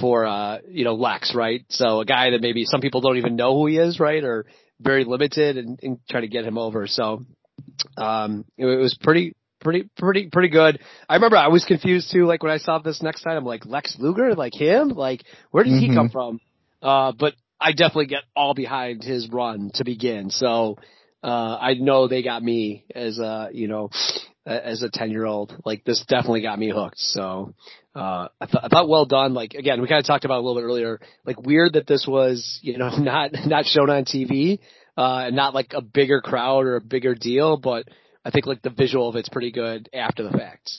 for uh you know Lex, right? So a guy that maybe some people don't even know who he is, right? Or very limited and, and try to get him over. So, um, it, it was pretty, pretty, pretty, pretty good. I remember I was confused too, like when I saw this next time, I'm like, Lex Luger, like him? Like, where did mm-hmm. he come from? Uh, but I definitely get all behind his run to begin. So, uh, I know they got me as a, you know, as a 10 year old. Like this definitely got me hooked. So, uh, I, th- I thought well done. Like again, we kind of talked about a little bit earlier. Like weird that this was, you know, (laughs) not not shown on TV, uh, and not like a bigger crowd or a bigger deal. But I think like the visual of it's pretty good after the fact.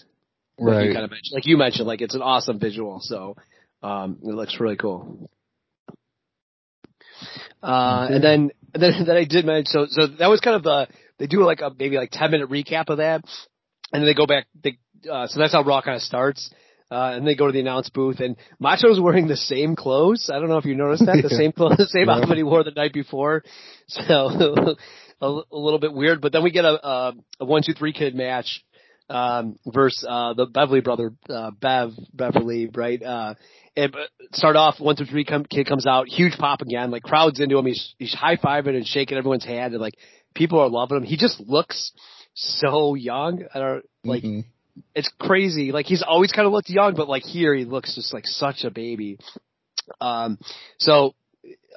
Like right. you kind of mentioned, like you mentioned, like it's an awesome visual. So um, it looks really cool. Uh, and then, and then, (laughs) then I did manage, so, so that was kind of the, they do like a, maybe like 10 minute recap of that. And then they go back, they, uh, so that's how Raw kind of starts. Uh, and they go to the announce booth and Macho's (laughs) wearing the same clothes. I don't know if you noticed that, the same clothes, (laughs) the same yeah. outfit he wore the night before. So a, a, little bit weird, but then we get a, a, a one, two, three kid match, um, versus, uh, the Beverly brother, uh, Bev, Beverly, right? Uh, and uh, start off one, two, three come, kid comes out, huge pop again, like crowds into him. He's, he's high fiving and shaking everyone's hand and like people are loving him. He just looks so young. I don't like. Mm-hmm it's crazy. Like he's always kind of looked young, but like here he looks just like such a baby. Um, so,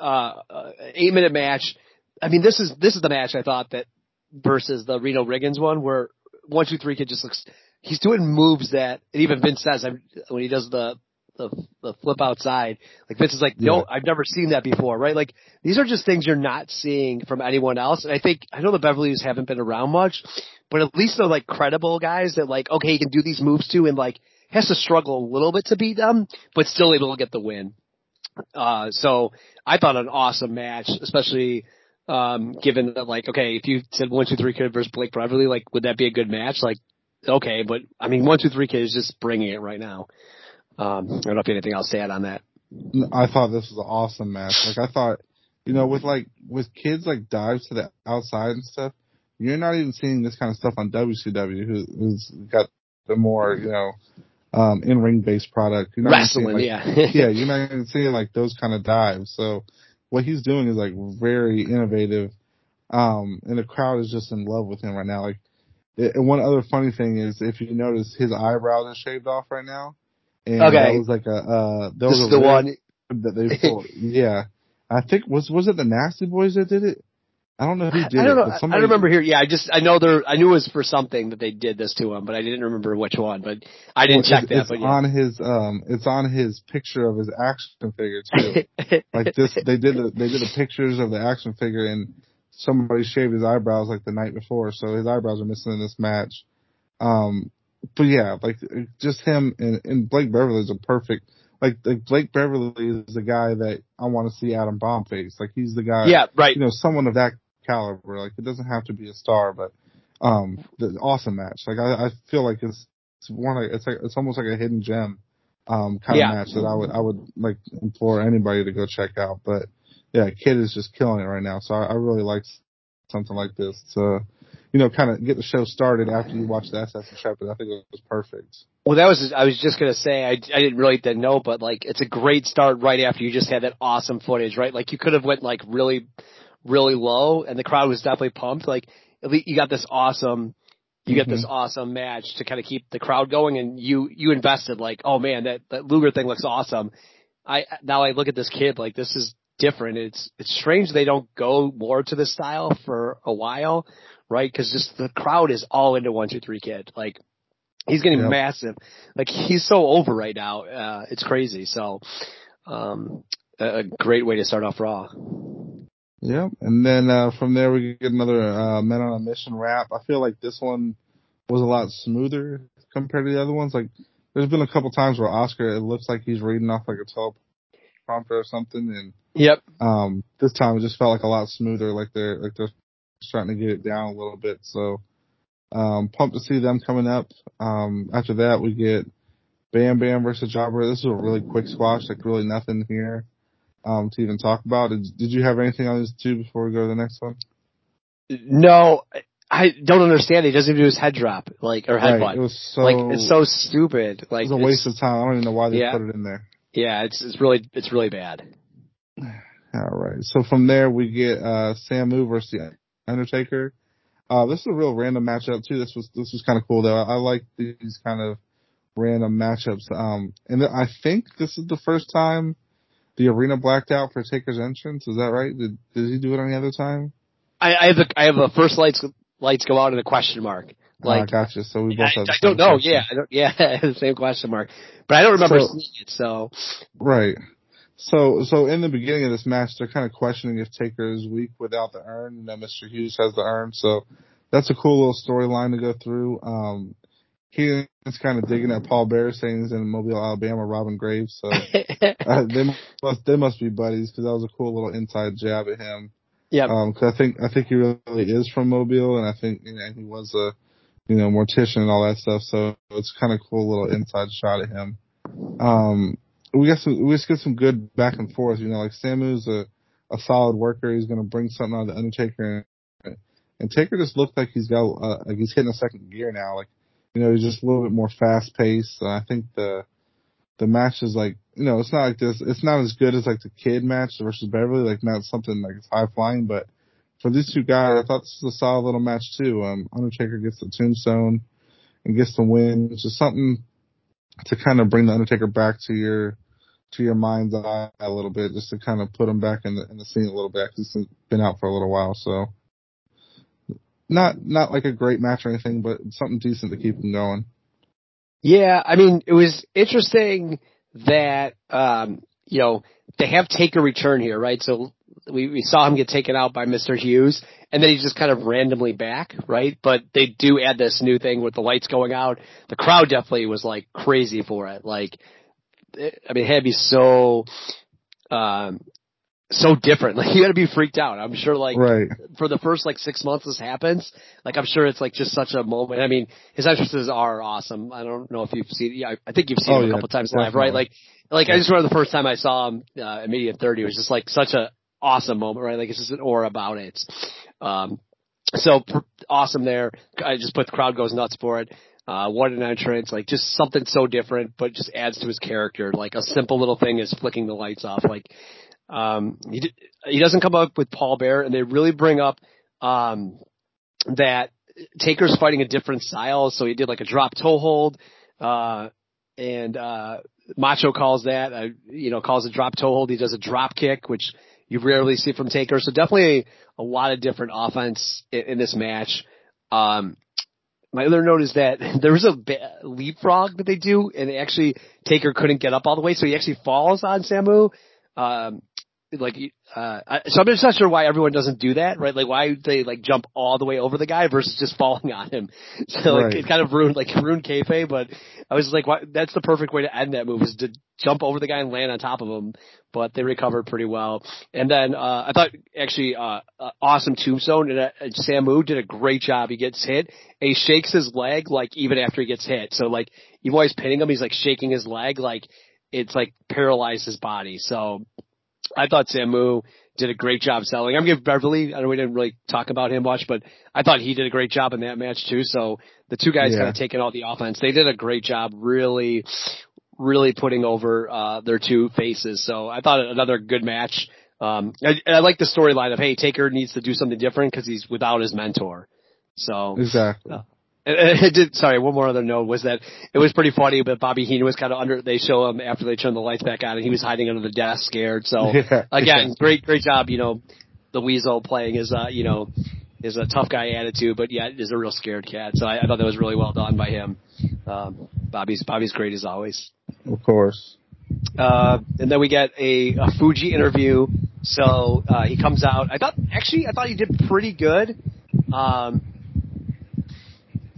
uh, uh, eight minute match. I mean, this is, this is the match I thought that versus the Reno Riggins one where one, two, three kid just looks, he's doing moves that, and even Vince says when he does the, the, the flip outside, like Vince is like, no, yeah. I've never seen that before, right? Like these are just things you're not seeing from anyone else. And I think, I know the Beverleys haven't been around much, but at least they're like credible guys that like, okay, he can do these moves too and like has to struggle a little bit to beat them, but still able to get the win. Uh, so I thought an awesome match, especially, um, given that like, okay, if you said one, two, three kid versus Blake Beverly, like, would that be a good match? Like, okay, but I mean, one, two, three kid is just bringing it right now. Um, I don't know if anything else to add on that. I thought this was an awesome match. Like I thought, you know, with like, with kids like dives to the outside and stuff, you're not even seeing this kind of stuff on WCW, who, who's got the more, you know, um, in ring based product. You're not Wrestling, like, yeah. (laughs) yeah, you're not even seeing like those kind of dives. So what he's doing is like very innovative. Um, and the crowd is just in love with him right now. Like, it, and one other funny thing is if you notice his eyebrows are shaved off right now. And okay. that was like a, uh, that was the one that they pulled. yeah. I think was, was it the Nasty Boys that did it? I don't know who did I don't it, know. but somebody, I don't remember here. Yeah, I just I know there. I knew it was for something that they did this to him, but I didn't remember which one. But I didn't well, check it's, that. It's but yeah. on his um, it's on his picture of his action figure too. (laughs) like this, they did the, they did the pictures of the action figure, and somebody shaved his eyebrows like the night before, so his eyebrows are missing in this match. Um, but yeah, like just him and, and Blake Beverly is a perfect. Like, like Blake Beverly is the guy that I want to see Adam Bomb face. Like he's the guy. yeah, right. You know, someone of that caliber. Like it doesn't have to be a star, but um, the awesome match. Like I, I feel like it's, it's one. Like, it's like it's almost like a hidden gem, um, kind Yeah. of match that I would I would like implore anybody to go check out. But yeah, Kid is just killing it right now. So I, I really like something like this to, you know, kind of get the show started after you watch the SS chapter. I think it was perfect. Well, that was, I was just going to say, I, I didn't really know, but like, it's a great start right after you just had that awesome footage, right? Like you could have went like really, really low and the crowd was definitely pumped. Like, at least you got this awesome, you get this awesome match to kind of keep the crowd going and you, you invested like, oh man, that, that Luger thing looks awesome. I, now I look at this kid, like this is different. It's, it's strange they don't go more to this style for a while, right? Cause just the crowd is all into one, two, three kid. Like, He's getting Yep. massive. Like he's so over right now. Uh, it's crazy. So, um, a, a great way to start off Raw. Yep. And then uh, from there we get another uh, Men on a Mission rap. I feel like this one was a lot smoother compared to the other ones. Like there's been a couple times where Oscar it looks like he's reading off like a teleprompter or something, and Yep. um, this time it just felt like a lot smoother. Like they're like they're starting to get it down a little bit. So um, pumped to see them coming up. Um, after that we get Bam Bam versus Jobber. This is a really quick squash. Like really nothing here um, to even talk about. Did, did you have anything on these two before we go to the next one? No, I don't understand. He doesn't even do his head drop, like or headbutt. Right. It was so like it's so stupid. Like it was a waste of time. I don't even know why they Yeah. put it in there. Yeah, it's it's really it's really bad. (sighs) All right. So from there we get uh Samu versus the Undertaker. Uh this is a real random matchup too. This was this was kind of cool though. I, I like these kind of random matchups. Um and I think this is the first time the arena blacked out for Taker's entrance. Is that right? Did did he do it any other time? I, I have a I have a first lights lights go out in a question mark. Like, Like gotcha. So we both I, I don't know. question. Yeah, I don't, yeah, (laughs) the same question mark. But I don't remember So- seeing it. So Right. So, so in the beginning of this match, they're kind of questioning if Taker is weak without the urn. You know, Mr. Hughes has the urn, so that's a cool little storyline to go through. Um, Heenan's kind of digging at Paul Bearer, saying he's in Mobile, Alabama, Robin Graves. So (laughs) uh, they must they must be buddies because that was a cool little inside jab at him. yeah, Um, cause I think I think he really is from Mobile, and I think you know he was a you know mortician and all that stuff. So it's kind of cool little inside shot at him. Um, we got some we just get some good back and forth. You know, like Samu's a a solid worker. He's gonna bring something on the Undertaker, and, and Taker just looked like he's got uh, like he's hitting a second gear now. Like you know, he's just a little bit more fast paced. I think the the match is like you know it's not like this. It's not as good as like the Kid match versus Beverly. Like not something like it's high flying, but for these two guys, I thought this was a solid little match too. Um, Undertaker gets the tombstone and gets the win, which is something to kind of bring the Undertaker back to your to your mind's eye a little bit, just to kind of put him back in the in the scene a little bit. He's been out for a little while, so not not like a great match or anything, but something decent to keep him going. Yeah, I mean, it was interesting that, um, you know, they have Taker return here, right? So we, we saw him get taken out by Mr. Hughes and then he's just kind of randomly back, right? But they do add this new thing with the lights going out. The crowd definitely was like crazy for it. Like, I mean, it had be so, um, so different. (laughs) Like you got to be freaked out. I'm sure like right. for the first like six months this happens, like I'm sure it's like just such a moment. I mean, his entrances are awesome. I don't know if you've seen, yeah, I think you've seen Oh, him a yeah, couple times live, right? definitely. Like, like I just remember the first time I saw him, uh, media 30, it was just like such a awesome moment, right? Like it's just an aura about it. Um, so pr- awesome there. I just put the crowd goes nuts for it. Uh, what an entrance, like just something so different, but just adds to his character. Like a simple little thing is flicking the lights off. Like, um, he, he doesn't come up with Paul Bearer and they really bring up, um, that Taker's fighting a different style. So he did like a drop toe hold, uh, and, uh, Macho calls that, uh, you know, calls a drop toe hold. He does a drop kick, which you rarely see from Taker. So definitely a lot of different offense in, in this match. Um, my other note is that (laughs) there was a leapfrog that they do, and actually Taker couldn't get up all the way, so he actually falls on Samu. Um, like uh so I'm just not sure why everyone doesn't do that, right? Like why they like jump all the way over the guy versus just falling on him. (laughs) So like Right. it kind of ruined like ruined kayfabe, but I was like, why, that's the perfect way to end that move is to jump over the guy and land on top of him. But they recovered pretty well. And then uh I thought actually uh, uh awesome tombstone and uh, Samu did a great job. He gets hit and he shakes his leg like even after he gets hit. So like even while he's pinning him, he's like shaking his leg like it's like paralyzed his body. So I thought Samu did a great job selling. I'm giving Beverly, I know we didn't really talk about him much, but I thought he did a great job in that match too. So the two guys Yeah. kind of taking all the offense. They did a great job really, really putting over, uh, their two faces. So I thought another good match. Um, I, I like the storyline of, hey, Taker needs to do something different because he's without his mentor. So Exactly. it (laughs) did, sorry, one more other note was that it was pretty funny, but Bobby Heenan was kind of under, they show him after they turn the lights back on and he was hiding under the desk scared. So (laughs) Yeah. again, great, great job, you know, the Weasel playing his, uh, you know, his a tough guy attitude, but yet is a real scared cat. So I, I thought that was really well done by him. Um, Bobby's, Bobby's great as always. Of course. Uh, and then we get a, a Fuji interview. So, uh, he comes out. I thought, actually, I thought he did pretty good. Um,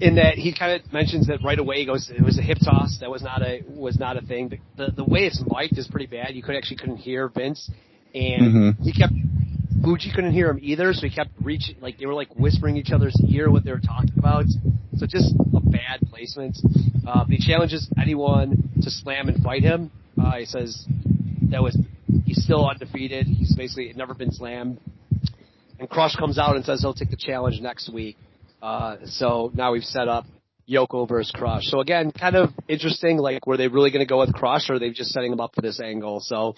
in that he kind of mentions that right away. He goes, it was a hip toss. That was not a, was not a thing. The, the, the way it's mic'd is pretty bad. You could actually couldn't hear Vince. And Mhm. he kept, Fuji couldn't hear him either, so he kept reaching, like they were like whispering each other's ear what they were talking about. So just a bad placement. Uh, he challenges anyone to slam and fight him. Uh, he says that was he's still undefeated. He's basically never been slammed. And Crush comes out and says he'll take the challenge next week. Uh, so now we've set up Yoko versus Crush. So again, kind of interesting. Like, were they really going to go with Crush, or are they just setting him up for this angle? So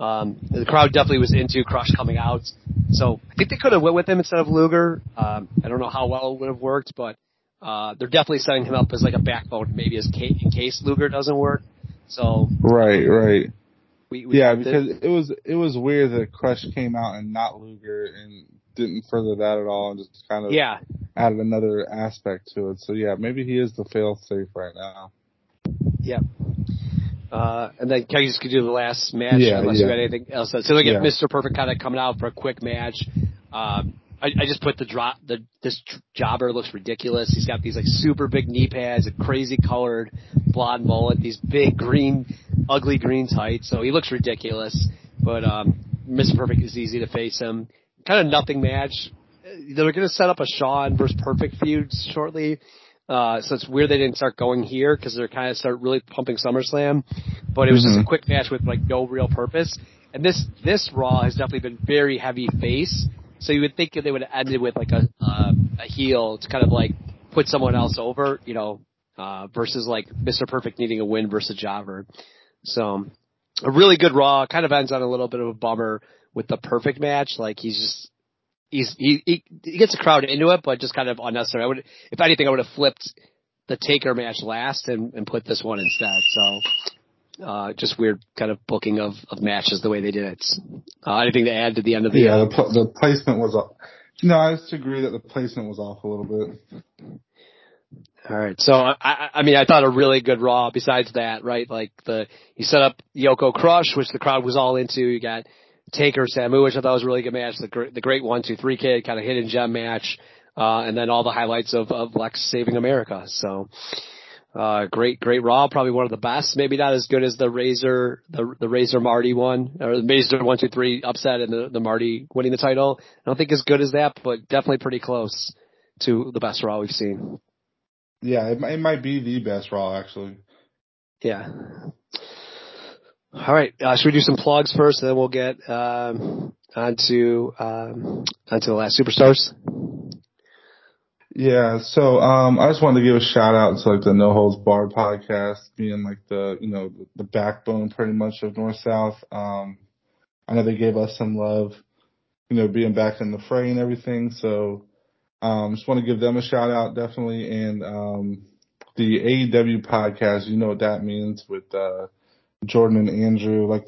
um, the crowd definitely was into Crush coming out. So I think they could have went with him instead of Luger. Um, I don't know how well it would have worked, but uh, they're definitely setting him up as like a backbone, maybe as in case Luger doesn't work. So Right, right. we, we Yeah, because it was it was weird that Crush came out and not Luger and didn't further that at all and just kind of yeah, added another aspect to it. So yeah, maybe he is the fail safe right now. yeah. Uh, and then can you just do the last match Yeah, unless you yeah. got anything else? So we get Yeah. Mr. Perfect kind of coming out for a quick match. Um, I, I just put the drop. The this jobber looks ridiculous. He's got these like super big knee pads, a crazy colored blonde mullet, these big green, ugly green tights. So he looks ridiculous. But um, Mr. Perfect is easy to face him. Kind of nothing match. They're going to set up a Shawn versus Perfect feud shortly. Uh, so it's weird they didn't start going here because they're kind of start really pumping SummerSlam. But it was just a Mhm. quick match with like no real purpose. And this this Raw has definitely been very heavy face. So you would think that they would have ended with like a uh, a heel to kind of like put someone else over, you know, uh, versus like Mr. Perfect needing a win versus Jobber. So a really good Raw kind of ends on a little bit of a bummer with the perfect match. Like he's just he's he he, he gets the crowd into it, but just kind of unnecessary. I would, if anything, I would have flipped the Taker match last and, and put this one instead. So. Uh, just weird kind of booking of, of matches the way they did it. Uh, anything to add to the end of the Yeah, the pl- the placement was off. No, I just agree that the placement was off a little bit. All right. So I, I I mean, I thought a really good Raw. Besides that, right? Like the you set up Yoko Crush, which the crowd was all into. You got Taker Samu, which I thought was a really good match. The great, the great one two three kid kind of hidden gem match, uh, and then all the highlights of of Lex saving America. So. Uh, great, great Raw, probably one of the best. Maybe not as good as the Razor, the the Razor Marty one, or the Razor one two three upset and the the Marty winning the title. I don't think as good as that, but definitely pretty close to the best Raw we've seen. Yeah, it, it might be the best Raw actually. Yeah. All right. Uh, should we do some plugs first, and then we'll get um, onto um, onto the last superstars? Yeah, so um, I just wanted to give a shout out to like the No Holds Barred podcast, being like the you know the backbone pretty much of North South. Um, I know they gave us some love, you know, being back in the fray and everything. So um, just want to give them a shout out definitely, and um, the AEW podcast. You know what that means with uh, Jordan and Andrew. Like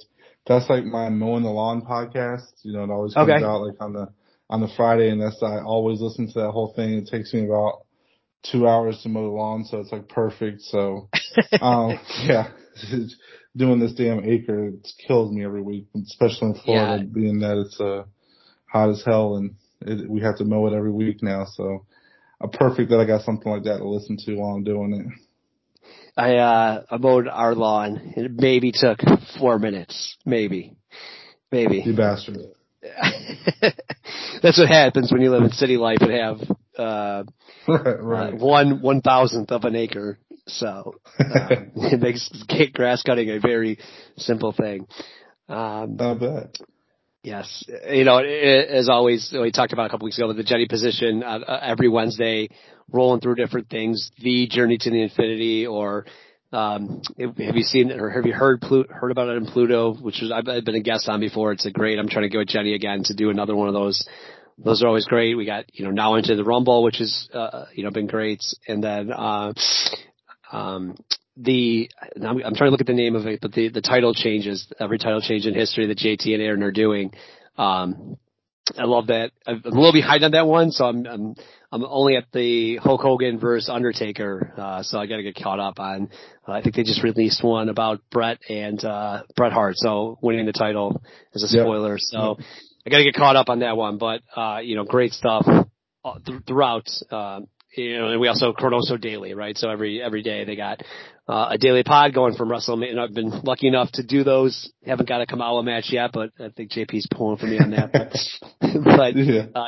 that's like my mowing the lawn podcast. You know, it always comes Okay. out like on the on the Friday, and that's I always listen to that whole thing. It takes me about two hours to mow the lawn, so it's like perfect. So, (laughs) um, yeah, (laughs) doing this damn acre it kills me every week, especially in Florida, Yeah. being that it's uh hot as hell and it, we have to mow it every week now. So, uh, perfect that I got something like that to listen to while I'm doing it. I uh I mowed our lawn. It maybe took four minutes. Maybe. Maybe. You bastard. (laughs) That's what happens when you live in city life and have uh, (laughs) right, uh one one thousandth of an acre. So um, (laughs) it makes grass cutting a very simple thing. Um, Not bad. Yes, you know, it, as always, we talked about a couple weeks ago the Jenny position uh, uh, every Wednesday, rolling through different things. The journey to the infinity, or um, have you seen or have you heard heard about it in Pluto? Which is I've, been a guest on before. It's a great. I'm trying to go with Jenny again to do another one of those. Those are always great. We got you know now into the Rumble, which is uh, you know been great, and then uh, um, the I'm, I'm trying to look at the name of it, but the the title changes every title change in history that JT and Aaron are doing. Um, I love that. I'm a little behind on that one, so I'm I'm I'm only at the Hulk Hogan versus Undertaker, uh, so I got to get caught up on. Uh, I think they just released one about Bret and uh, Bret Hart, so winning the title is a Yep. spoiler. So I got to get caught up on that one, but uh, you know, great stuff uh, th- throughout. Uh, you know, and we also Chronoso Daily, right? So every every day they got uh, a daily pod going from WrestleMania. And I've been lucky enough to do those. Haven't got a Kamala match yet, but I think JP's pulling for me on that. But, (laughs) but Yeah. uh,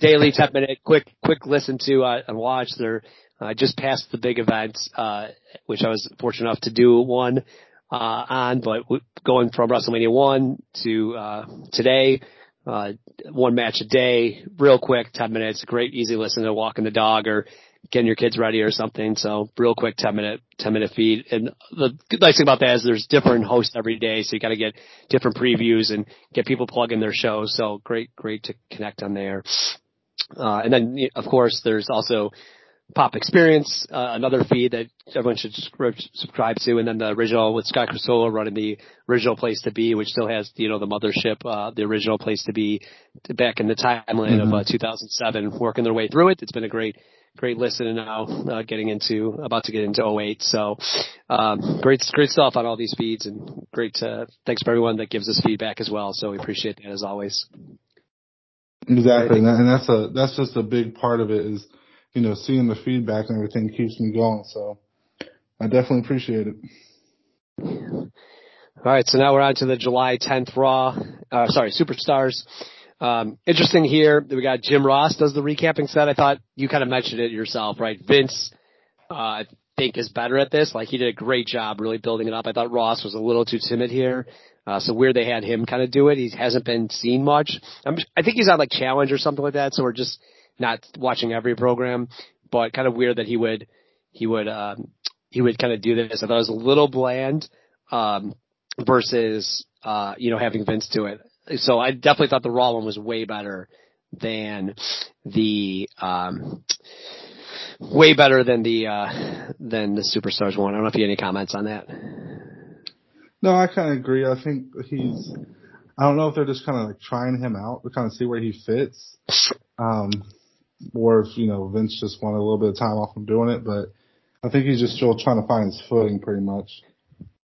daily 10 minute quick, quick listen to, uh, and watch. They're, uh, just past the big event, uh, which I was fortunate enough to do one, uh, on, but w- going from WrestleMania 1 to, uh, today, uh, one match a day, real quick, 10 minutes, great, easy listen to walking the dog or getting your kids ready or something. So real quick, 10 minute, 10 minute feed. And the nice thing about that is there's different hosts every day. So you got to get different previews and get people plugging their shows. So great, great to connect on there. Uh, and then of course there's also Pop Experience, uh, another feed that everyone should subscribe to, and then the original with Scott Crusola running the original place to be, which still has you know the mothership, uh, the original place to be back in the timeline of uh, 2007, working their way through it. It's been a great great listen, and now uh, getting into about to get into 08. So um, great great stuff on all these feeds, and great uh, thanks for everyone that gives us feedback as well. So we appreciate that as always. Exactly, and, that, and that's a that's just a big part of it is, you know, seeing the feedback and everything keeps me going. So I definitely appreciate it. All right, so now we're on to the July 10th Raw. Uh, sorry, Superstars. Um, interesting here that we got Jim Ross does the recapping set. I thought you kind of mentioned it yourself, right? Vince, uh, I think is better at this. Like he did a great job really building it up. I thought Ross was a little too timid here. Uh, so weird they had him kind of do it. He hasn't been seen much. I'm, I think he's on like challenge or something like that. So we're just not watching every program, but kind of weird that he would, he would, um, he would kind of do this. I thought it was a little bland, um, versus, uh, you know, having Vince do it. So I definitely thought the Raw one was way better than the, um, way better than the, uh, than the Superstars one. I don't know if you have any comments on that. No, I kind of agree. I think he's. I don't know if they're just kind of like trying him out to kind of see where he fits, um, or if you know Vince just wanted a little bit of time off from doing it. But I think he's just still trying to find his footing, pretty much.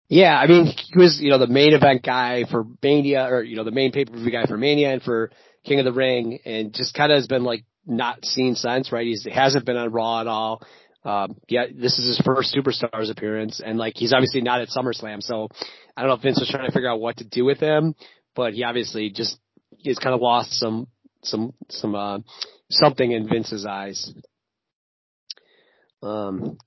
Yeah, I mean, he was, you know, the main event guy for Mania, or, you know, the main pay-per-view guy for Mania and for King of the Ring, and just kind of has been like not seen since, right? He's, he hasn't been on Raw at all. Um, yeah, this is his first Superstars appearance, and like he's obviously not at SummerSlam, so I don't know if Vince was trying to figure out what to do with him, but he obviously just he's kind of lost some some some uh something in Vince's eyes. Um,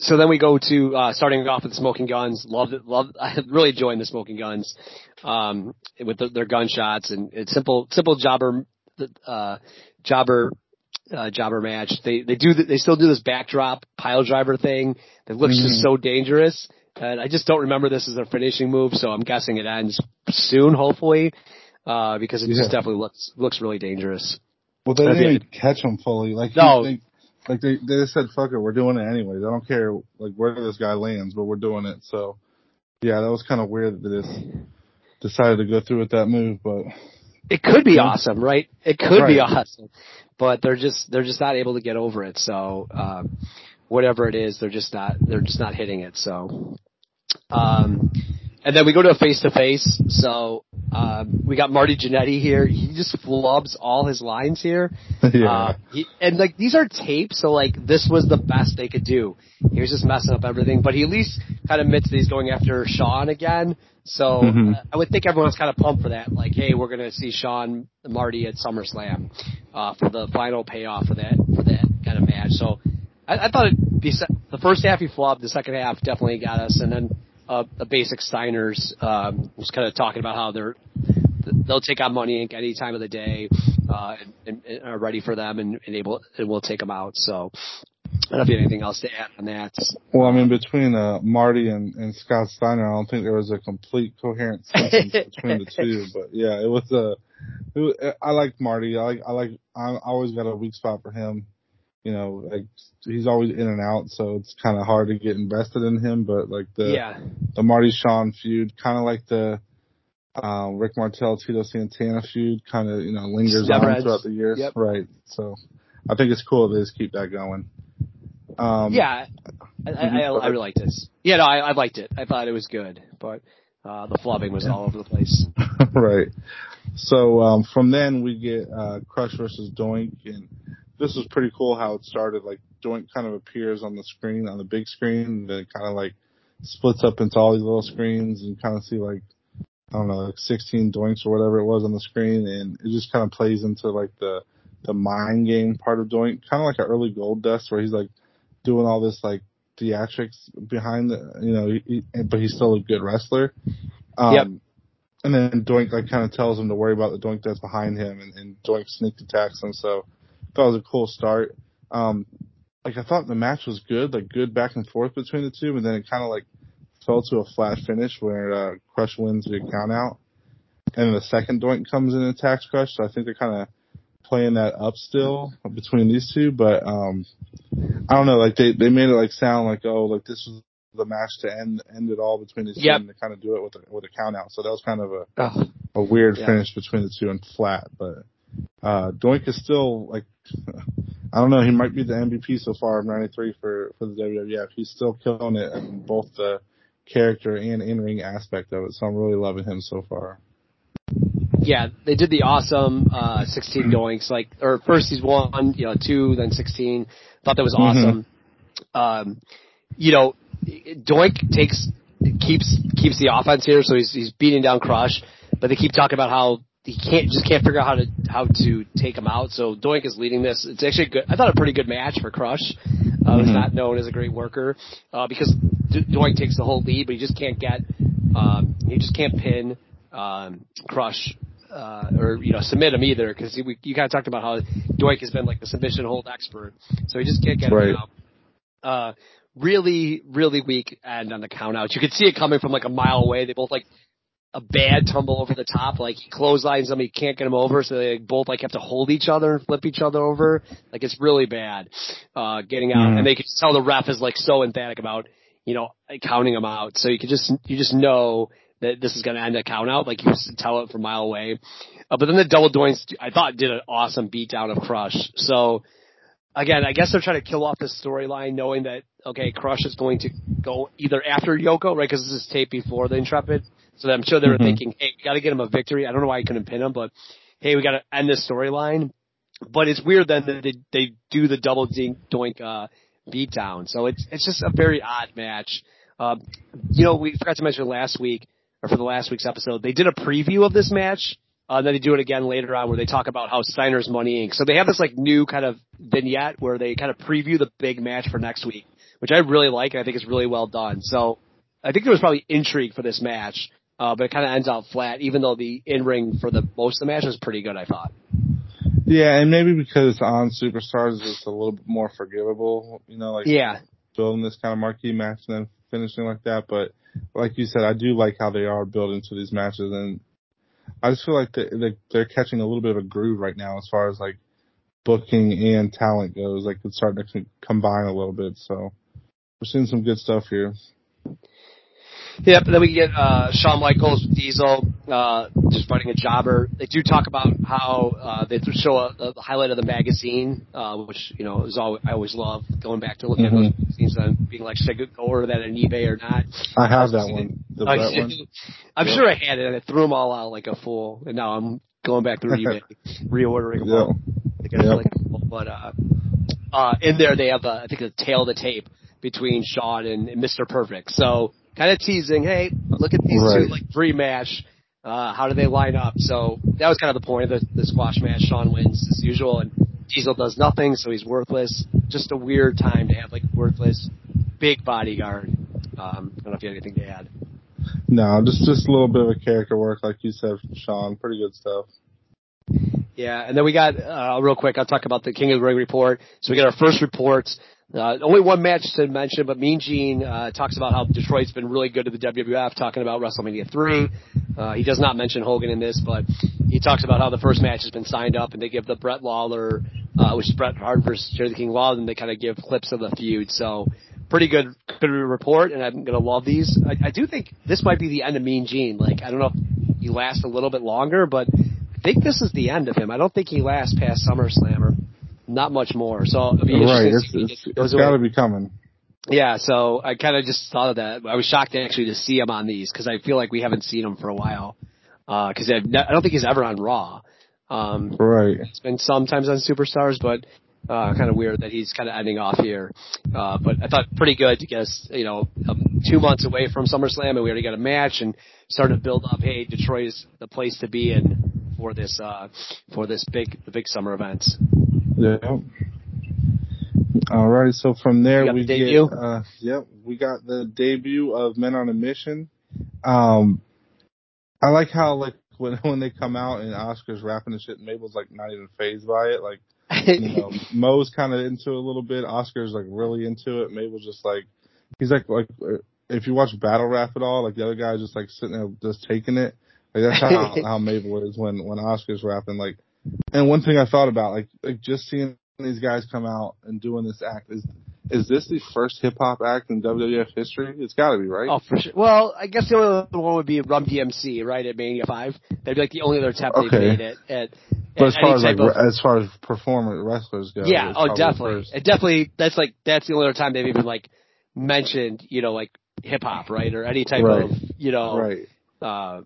so then we go to uh, starting off with Smoking Guns. Loved it. Loved. (laughs) I really enjoyed the Smoking Guns um, with the, their gunshots and it's simple, simple jobber, uh, jobber, uh, jobber match. They they do they still do this backdrop pile driver thing that looks Mhm. just so dangerous. And I just don't remember this as their finishing move, so I'm guessing it ends soon, hopefully, uh, because it just definitely looks looks really dangerous. Well, they didn't catch him fully. Like No. they, like they they just said, "Fuck it, we're doing it anyways. I don't care like where this guy lands, but we're doing it." So yeah, that was kind of weird that just decided to go through with that move, but it could be awesome, right? It could right. be awesome, but they're just they're just not able to get over it. So um, whatever it is, they're just not they're just not hitting it. So um, and then we go to a face to face. So um, we got Marty Jannetty here. He just flubs all his lines here. (laughs) yeah. Uh, he, and like these are tapes, so like this was the best they could do. He was just messing up everything, but he at least kind of admits that he's going after Shawn again. So mm-hmm. uh, I would think everyone's kind of pumped for that. Like, hey, we're gonna see Shawn Marty at SummerSlam uh, for the final payoff for that for that kind of match. So I, I thought it'd be the first half he flubbed, the second half definitely got us, and then uh, a basic signers um, just kind of talking about how they're they'll take on Money Inc. any time of the day, uh, and, and are ready for them and, and able and we'll take them out. So I don't know if you have anything else to add on that. Well, I mean, between uh, Marty and, and Scott Steiner, I don't think there was a complete coherent sentence between the two. (laughs) But yeah, it was a. It was, I like Marty. I like. I like. I always got a weak spot for him you know, like he's always in and out, so it's kind of hard to get invested in him. But like the yeah. the Marty Shawn feud, kind of like the um, Rick Martel Tito Santana feud, kind of you know lingers on throughout the years, yep. right? So I think it's cool to just keep that going. Um, yeah, I, I, I, I really liked this. Yeah, no, I, I liked it. I thought it was good, but uh, the flubbing was all over the place. (laughs) right. So um, from then we get uh, Crush versus Doink, and this was pretty cool how it started. Like Doink kind of appears on the screen, on the big screen, and then it kind of like splits up into all these little screens and kind of see like, I don't know, like 16 Doinks or whatever it was on the screen. And it just kind of plays into like the, the mind game part of Doink, kind of like an early Goldust where he's like doing all this like theatrics behind the, you know, he, but he's still a good wrestler. Um, yep. And then Doink like kind of tells him to worry about the Doink that's behind him, and, and Doink sneak attacks him. So thought it was a cool start. Um, like I thought the match was good, like good back and forth between the two, and then it kind of like fell to a flat finish where uh, Crush wins the count out, and the second doink comes in and attacks Crush. So I think they're kind of playing that up still between these two, but um, I don't know. Like they they made it like sound like oh like this was the match to end end it all between these yep. two and to kind of do it with a with a count out. So that was kind of a oh. a weird yeah. finish between the two and flat, but uh, Doink is still like, (laughs) I don't know, he might be the MVP so far of 93 for, for the WWF. He's still killing it in both the character and in-ring aspect of it. So I'm really loving him so far. Yeah, they did the awesome, uh, 16 doinks. Like, or first he's one, you know, two, then 16. Thought that was mm-hmm. awesome. Mm-hmm. Um, you know, Doink takes, keeps, keeps the offense here, so he's, he's beating down Crush, but they keep talking about how he can't just can't figure out how to how to take him out. So Doink is leading this. It's actually a good. I thought a pretty good match for Crush. Uh, mm-hmm. Who's not known as a great worker uh, because Doink takes the whole lead, but he just can't get um, he just can't pin um, Crush uh, or you know submit him either because you kind of talked about how Doink has been like the submission hold expert, so he just can't get right. him out. Uh, really, really weak end on the count out. You could see it coming from like a mile away. They both like a bad tumble over the top. Like he clotheslines them, he can't get him over, so they both like have to hold each other and flip each other over. Like it's really bad, uh, getting out. Mm. And they could tell the ref is like so emphatic about, you know, counting them out. So you could just, you just know that this is going to end a count out. Like you just tell it from a mile away. Uh, but then the double doinks, I thought did an awesome beatdown of Crush. So again, I guess they're trying to kill off this storyline knowing that, okay, Crush is going to go either after Yoko, right? Cause this is tape before the Intrepid so I'm sure they were mm-hmm. thinking, hey, we got to get him a victory. I don't know why I couldn't pin him, but hey, we got to end this storyline. But it's weird then that they, they do the double dink doink uh, beatdown. So it's it's just a very odd match. Um, you know, we forgot to mention last week or for the last week's episode, they did a preview of this match. Uh, then they do it again later on where they talk about how Steiner's Money Inc. So they have this like new kind of vignette where they kind of preview the big match for next week, which I really like and I think is really well done. So I think there was probably intrigue for this match uh, but it kind of ends out flat, even though the in ring for the most of the match was pretty good. I thought. Yeah, and maybe because on Superstars it's a little bit more forgivable, you know, like yeah, building this kind of marquee match and then finishing like that. But like you said, I do like how they are building to these matches, and I just feel like they, they're catching a little bit of a groove right now as far as like booking and talent goes. Like it's starting to combine a little bit, so we're seeing some good stuff here. Yep, and then we get uh, Shawn Michaels with Diesel, uh, just fighting a jobber. They do talk about how uh, they show a, a highlight of the magazine, uh, which you know is always, I always love going back to looking mm-hmm. at those magazines and being like, should I go order that on eBay or not? I have that one. The I, one. I'm sure I had it, and I threw them all out like a fool, and now I'm going back through eBay, (laughs) reordering them all. Yep. But uh, uh, in there they have, uh, I think, a tail of the tape between Shawn and, and Mr. Perfect. So kind of teasing, hey, look at these right. two like rematch. Uh, how do they line up? So that was kind of the point of the, the squash match. Shawn wins as usual, and Diesel does nothing, so he's worthless. Just a weird time to have like worthless big bodyguard. Um, I don't know if you have anything to add. No, just just a little bit of a character work, like you said, Shawn. Pretty good stuff. Yeah, and then we got uh, real quick. I'll talk about the King of the Ring report. So we got our first reports uh, only one match to mention, but Mean Gene uh, talks about how Detroit's been really good to the WWF, talking about WrestleMania 3. Uh, he does not mention Hogan in this, but he talks about how the first match has been signed up, and they give the Bret Lawler, uh, which is Bret Hart versus Jerry the King Lawler, and they kind of give clips of the feud. So pretty good, good report, and I'm gonna love these. I, I do think this might be the end of Mean Gene. Like I don't know if he lasts a little bit longer, but I think this is the end of him. I don't think he lasts past SummerSlam or not much more. So it'll be right, it's, it's, it's got to be coming. Yeah, so I kind of just thought of that. I was shocked actually to see him on these because I feel like we haven't seen him for a while. Because uh, I don't think he's ever on Raw. Um, right. It's been sometimes on Superstars, but uh, kind of weird that he's kind of ending off here. Uh, but I thought pretty good to guess, you know, um, two months away from SummerSlam, and we already got a match and started to build up. Hey, Detroit is the place to be in for this uh, for this big the big summer events. Yeah. All right. So from there we the get, uh, yep, we got the debut of Men on a Mission. Um, I like how like when (laughs) when they come out and Oscar's rapping and shit, and Mabel's like not even fazed by it. Like, you know, (laughs) Mo's kind of into it a little bit. Oscar's like really into it. Mabel's just like, he's like like if you watch battle rap at all, like the other guy's just like sitting there just taking it. Like that's how (laughs) how Mabel is when when Oscar's rapping. Like and one thing I thought about, like, like just seeing these guys come out and doing this act is is this the first hip hop act in WWF history? It's got to be, right? Oh, for sure. Well, I guess the only other one would be Run DMC, right? At Mania Five, that'd be like the only other attempt okay. they made at. at but as far as like of, as far as performer wrestlers go, yeah, oh, definitely, it definitely. That's like that's the only other time they've even like mentioned, you know, like hip hop, right, or any type right. of, you know, right. uh,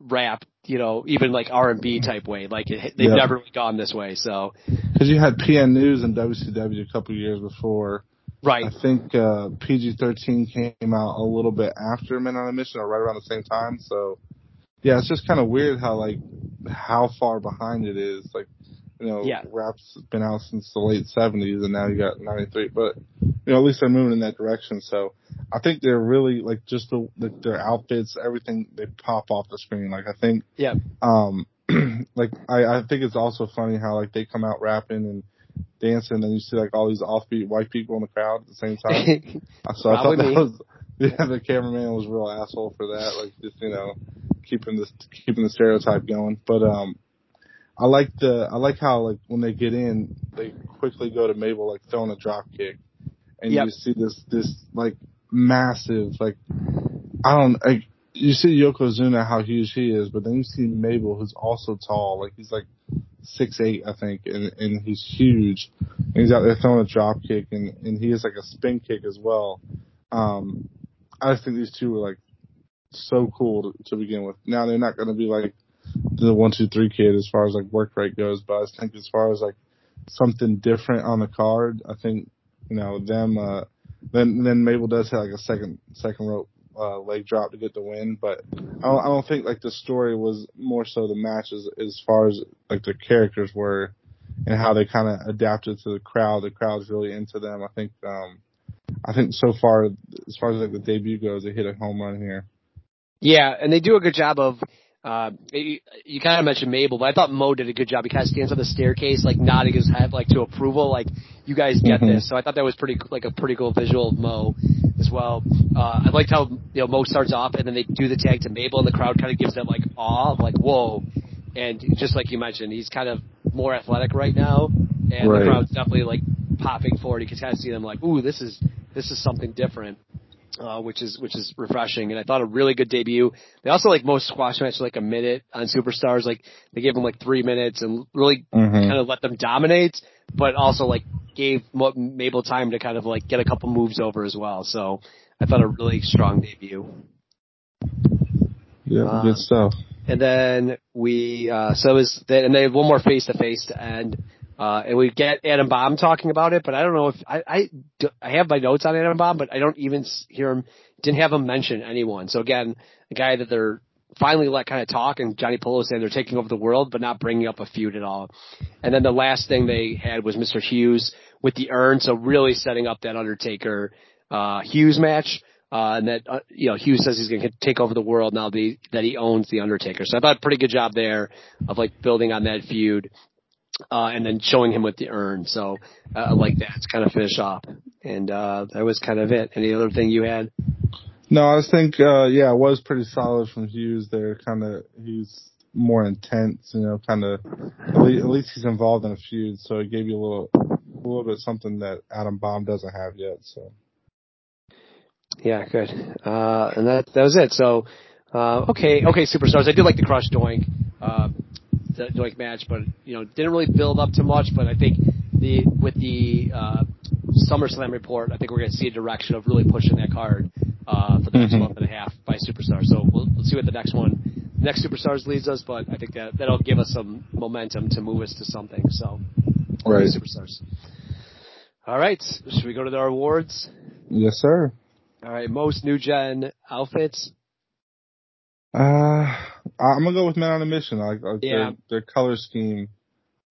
rap you know, even like R and B type way. Like it, they've yep. never gone this way. So because you had PN News and WCW a couple years before. Right. I think uh, PG-13 came out a little bit after Men on a Mission, or right around the same time. So, yeah, it's just kind of weird how like how far behind it is. Like, you know, yeah. rap's been out since the late '70s, and now you got '93. But you know, at least they're moving in that direction. So, I think they're really like just the, the their outfits, everything they pop off the screen. Like I think, yeah, um, (clears throat) like I I think it's also funny how like they come out rapping and dancing, and you see like all these offbeat white people in the crowd at the same time. (laughs) so I thought that was (laughs) yeah, the cameraman was a real asshole for that, like just you know keeping this keeping the stereotype going. But um, I like the I like how like when they get in, they quickly go to Mabel like throwing a drop kick, and yep. you see this this like massive. Like I don't like you see Yokozuna how huge he is, but then you see Mabel who's also tall. Like he's like six eight, I think, and and he's huge. And he's out there throwing a drop kick, and and he has like a spin kick as well. Um, I just think these two were like so cool to, to begin with. Now they're not going to be like the one two three kid as far as like work rate goes, but I think as far as like something different on the card, I think you know them. uh then then Mabel does have like a second second rope uh, leg drop to get the win, but I don't, I don't think like the story was more so the matches as far as like the characters were and how they kind of adapted to the crowd. The crowd's really into them. I think um I think so far as far as like the debut goes, they hit a home run here. Yeah, and they do a good job of uh, you, you kind of mentioned Mabel, but I thought Mo did a good job. He kind of stands on the staircase, like nodding his head, like to approval, like you guys get mm-hmm. this. So I thought that was pretty, like a pretty cool visual of Mo as well. Uh, I liked how you know Mo starts off and then they do the tag to Mabel, and the crowd kind of gives them like awe of like whoa. And just like you mentioned, he's kind of more athletic right now, and right. the crowd's definitely like popping forward. You can kind of see them like, ooh, this is this is something different. Uh, which is which is refreshing. And I thought a really good debut. They also like most squash matches like a minute on superstars. Like they gave them like three minutes and really Mhm. kind of let them dominate, but also like gave Mo- Mabel time to kind of like get a couple moves over as well. So I thought a really strong debut. Yeah, Uh, good stuff. And then we, uh, so it was, that, and they have one more face to face to end. Uh, and we get Adam Bomb talking about it, but I don't know if, I, I, I have my notes on Adam Bomb, but I don't even hear him, didn't have him mention anyone. So again, a guy that they're finally let kind of talk and Johnny Polo saying they're taking over the world, but not bringing up a feud at all. And then the last thing they had was Mr. Hughes with the urn. So really setting up that Undertaker, uh, Hughes match. Uh, and that, uh, you know, Hughes says he's going to take over the world now that he, that he owns the Undertaker. So I thought a pretty good job there of like building on that feud, uh, and then showing him with the urn. So, uh, like that to kind of finish off. And, uh, that was kind of it. Any other thing you had? No, I just think, uh, yeah, it was pretty solid from Hughes there. Kind of, he's more intense, you know, kind of, at least, at least he's involved in a feud, so it gave you a little, a little bit something that Adam Bomb doesn't have yet, so. Yeah, good. Uh, and that that was it. So, uh, okay, okay, superstars. I did like the Crush Doink, uh, the Doink match, but you know, didn't really build up too much. But I think the with the uh, SummerSlam report, I think we're going to see a direction of really pushing that card uh, for the next Mhm. month and a half by Superstars. So we'll, we'll see what the next one, next Superstars leads us. But I think that that'll give us some momentum to move us to something. So, Right. Superstars. All right, should we go to our awards? Yes, sir. All right, most new gen outfits. Uh, I'm gonna go with Men on a Mission. I like, like Yeah. their, their color scheme,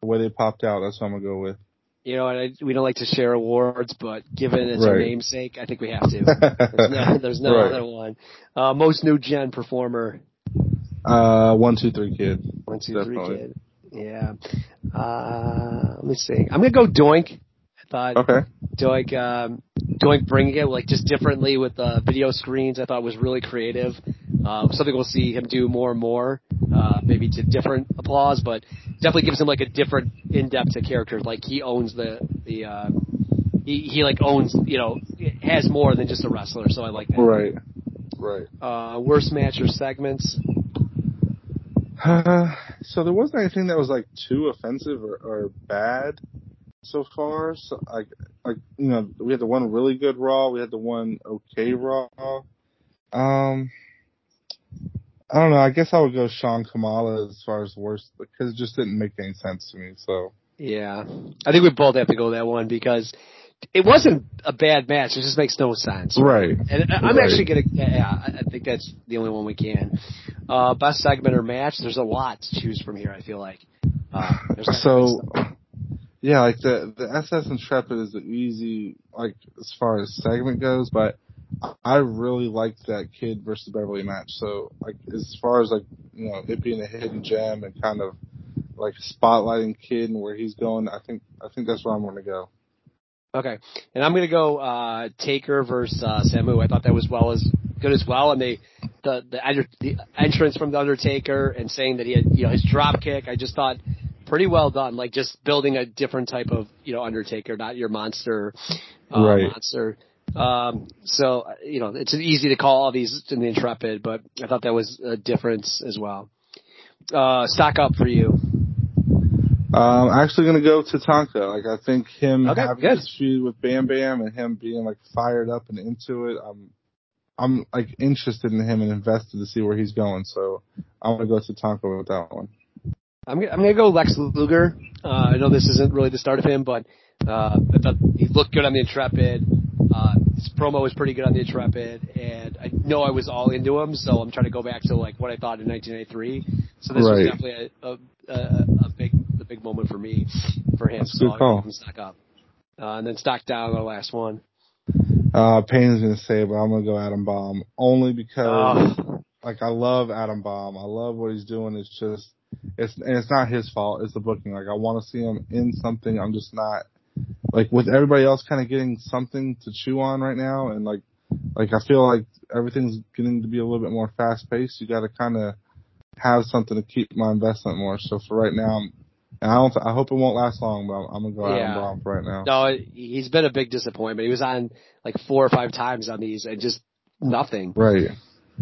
the way they popped out. That's what I'm gonna go with. You know, I, we don't like to share awards, but given it's our namesake, I think we have to. (laughs) There's no, there's no Right. other one. Uh, most new gen performer. Uh, one, two, three, kid. One, two, three, Definitely. kid. Yeah. Uh, let me see. I'm gonna go Doink. I thought Okay. Doink, um, Doink bringing it like just differently with the video screens. I thought was really creative. Uh, something we'll see him do more and more, uh, maybe to different applause, but definitely gives him like a different in-depth to character. Like he owns the, the, uh, he, he like owns, you know, has more than just a wrestler. So I like that. Right. Right. Uh, worst match or segments. Uh, (sighs) so there wasn't anything that was like too offensive or, or bad so far. So I, like you know, we had the one really good Raw, we had the one okay Raw. Um, I don't know. I guess I would go Shawn Kamala as far as worst because it just didn't make any sense to me. So Yeah. I think we both have to go that one because it wasn't a bad match. It just makes no sense. right, And I- I'm Right. actually gonna, yeah, I I think that's the only one we can. Uh, best segment or match, there's a lot to choose from here, I feel like. Uh, so yeah, like the the SS Intrepid is the easy like as far as segment goes, but I really liked that Kid versus Beverly match. So like as far as like you know it being a hidden gem and kind of like spotlighting Kid and where he's going, I think I think that's where I'm going to go. Okay. And I'm gonna go, uh, Taker versus, uh, Samu. I thought that was well as, good as well. And they, the, the, the entrance from the Undertaker and saying that he had, you know, his drop kick, I just thought pretty well done. Like just building a different type of, you know, Undertaker, not your monster, uh, Right. monster. Um, so, you know, it's easy to call all these in the Intrepid, but I thought that was a difference as well. Uh, stock up for you. Um, I'm actually going to go to Tatanka. Like I think him Okay, having good. this feud with Bam Bam and him being like fired up and into it, I'm I'm like interested in him and invested to see where he's going. So I'm going to go to Tatanka with that one. I'm gonna, I'm gonna go Lex Luger. Uh, I know this isn't really the start of him, but uh, I thought he looked good on the Intrepid. Uh, his promo was pretty good on the Intrepid, and I know I was all into him, so I'm trying to go back to like what I thought in 1993. So this was definitely a, a, a, big a big moment for me for him. That's so good call. stock up, uh, and then stock down the last one. Uh, Payne's going to say, but I'm going to go Adam Bomb only because like I love Adam Bomb. I love what he's doing. It's just it's and it's not his fault. It's the booking. Like I want to see him in something. I'm just not like with everybody else kind of getting something to chew on right now, and like like I feel like everything's getting to be a little bit more fast paced. You got to kind of have something to keep my investment more. So for right now, I'm, and I don't. I hope it won't last long, but I'm, I'm gonna go Yeah. Adam Bomb for right now. no, he's been a big disappointment. He was on like four or five times on these, and just nothing. Right.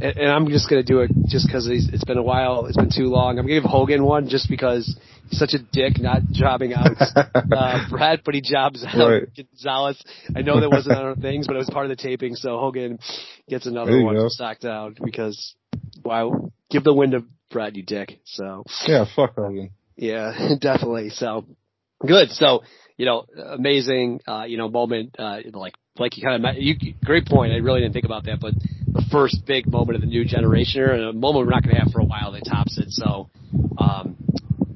And, and I'm just gonna do it just because it's been a while. It's been too long. I'm gonna give Hogan one just because he's such a dick, not jobbing out (laughs) uh, Bret, but he jobs out Right. Gonzalez. I know that wasn't on things, but it was part of the taping. So Hogan gets another one go. from Stocktown because wow, give the win to Brad, you dick. So. Yeah, fuck Hogan. Yeah, (laughs) definitely. So good. So you know, amazing. Uh, you know, moment. Uh, like like you kind of you great point. I really didn't think about that, but the first big moment of the new generation, and a moment we're not going to have for a while. That tops it. So, um,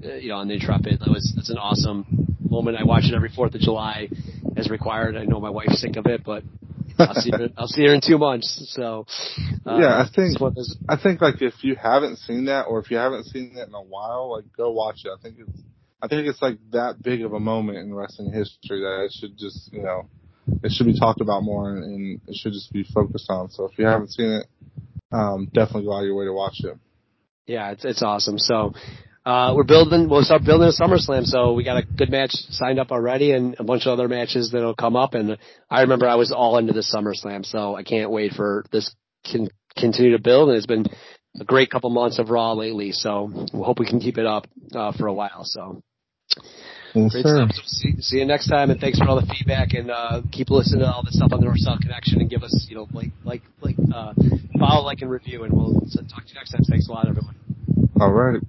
you know, on the Intrepid, that was that's an awesome moment. I watch it every Fourth of July as required. I know my wife's sick of it, but. I'll see her. I'll see her in two months. So, uh, Yeah, I think- it's one of those- I think like if you haven't seen that or if you haven't seen that in a while, like go watch it. I think it's I think it's like that big of a moment in wrestling history that it should just you know it should be talked about more and, it should just be focused on. So if you haven't seen it, um, definitely go out of your way to watch it. Yeah, it's it's awesome. So uh, we're building. We'll start building a SummerSlam. So we got a good match signed up already, and a bunch of other matches that'll come up. And I remember I was all into the SummerSlam, so I can't wait for this can continue to build. And it's been a great couple months of Raw lately. So we hope we can keep it up uh, for a while. So Yes, great sir. stuff. So see, see you next time, and thanks for all the feedback. And uh, keep listening to all the stuff on the North South Connection, and give us you know like like like uh, follow, like, and review. And we'll talk to you next time. Thanks a lot, everyone. All right.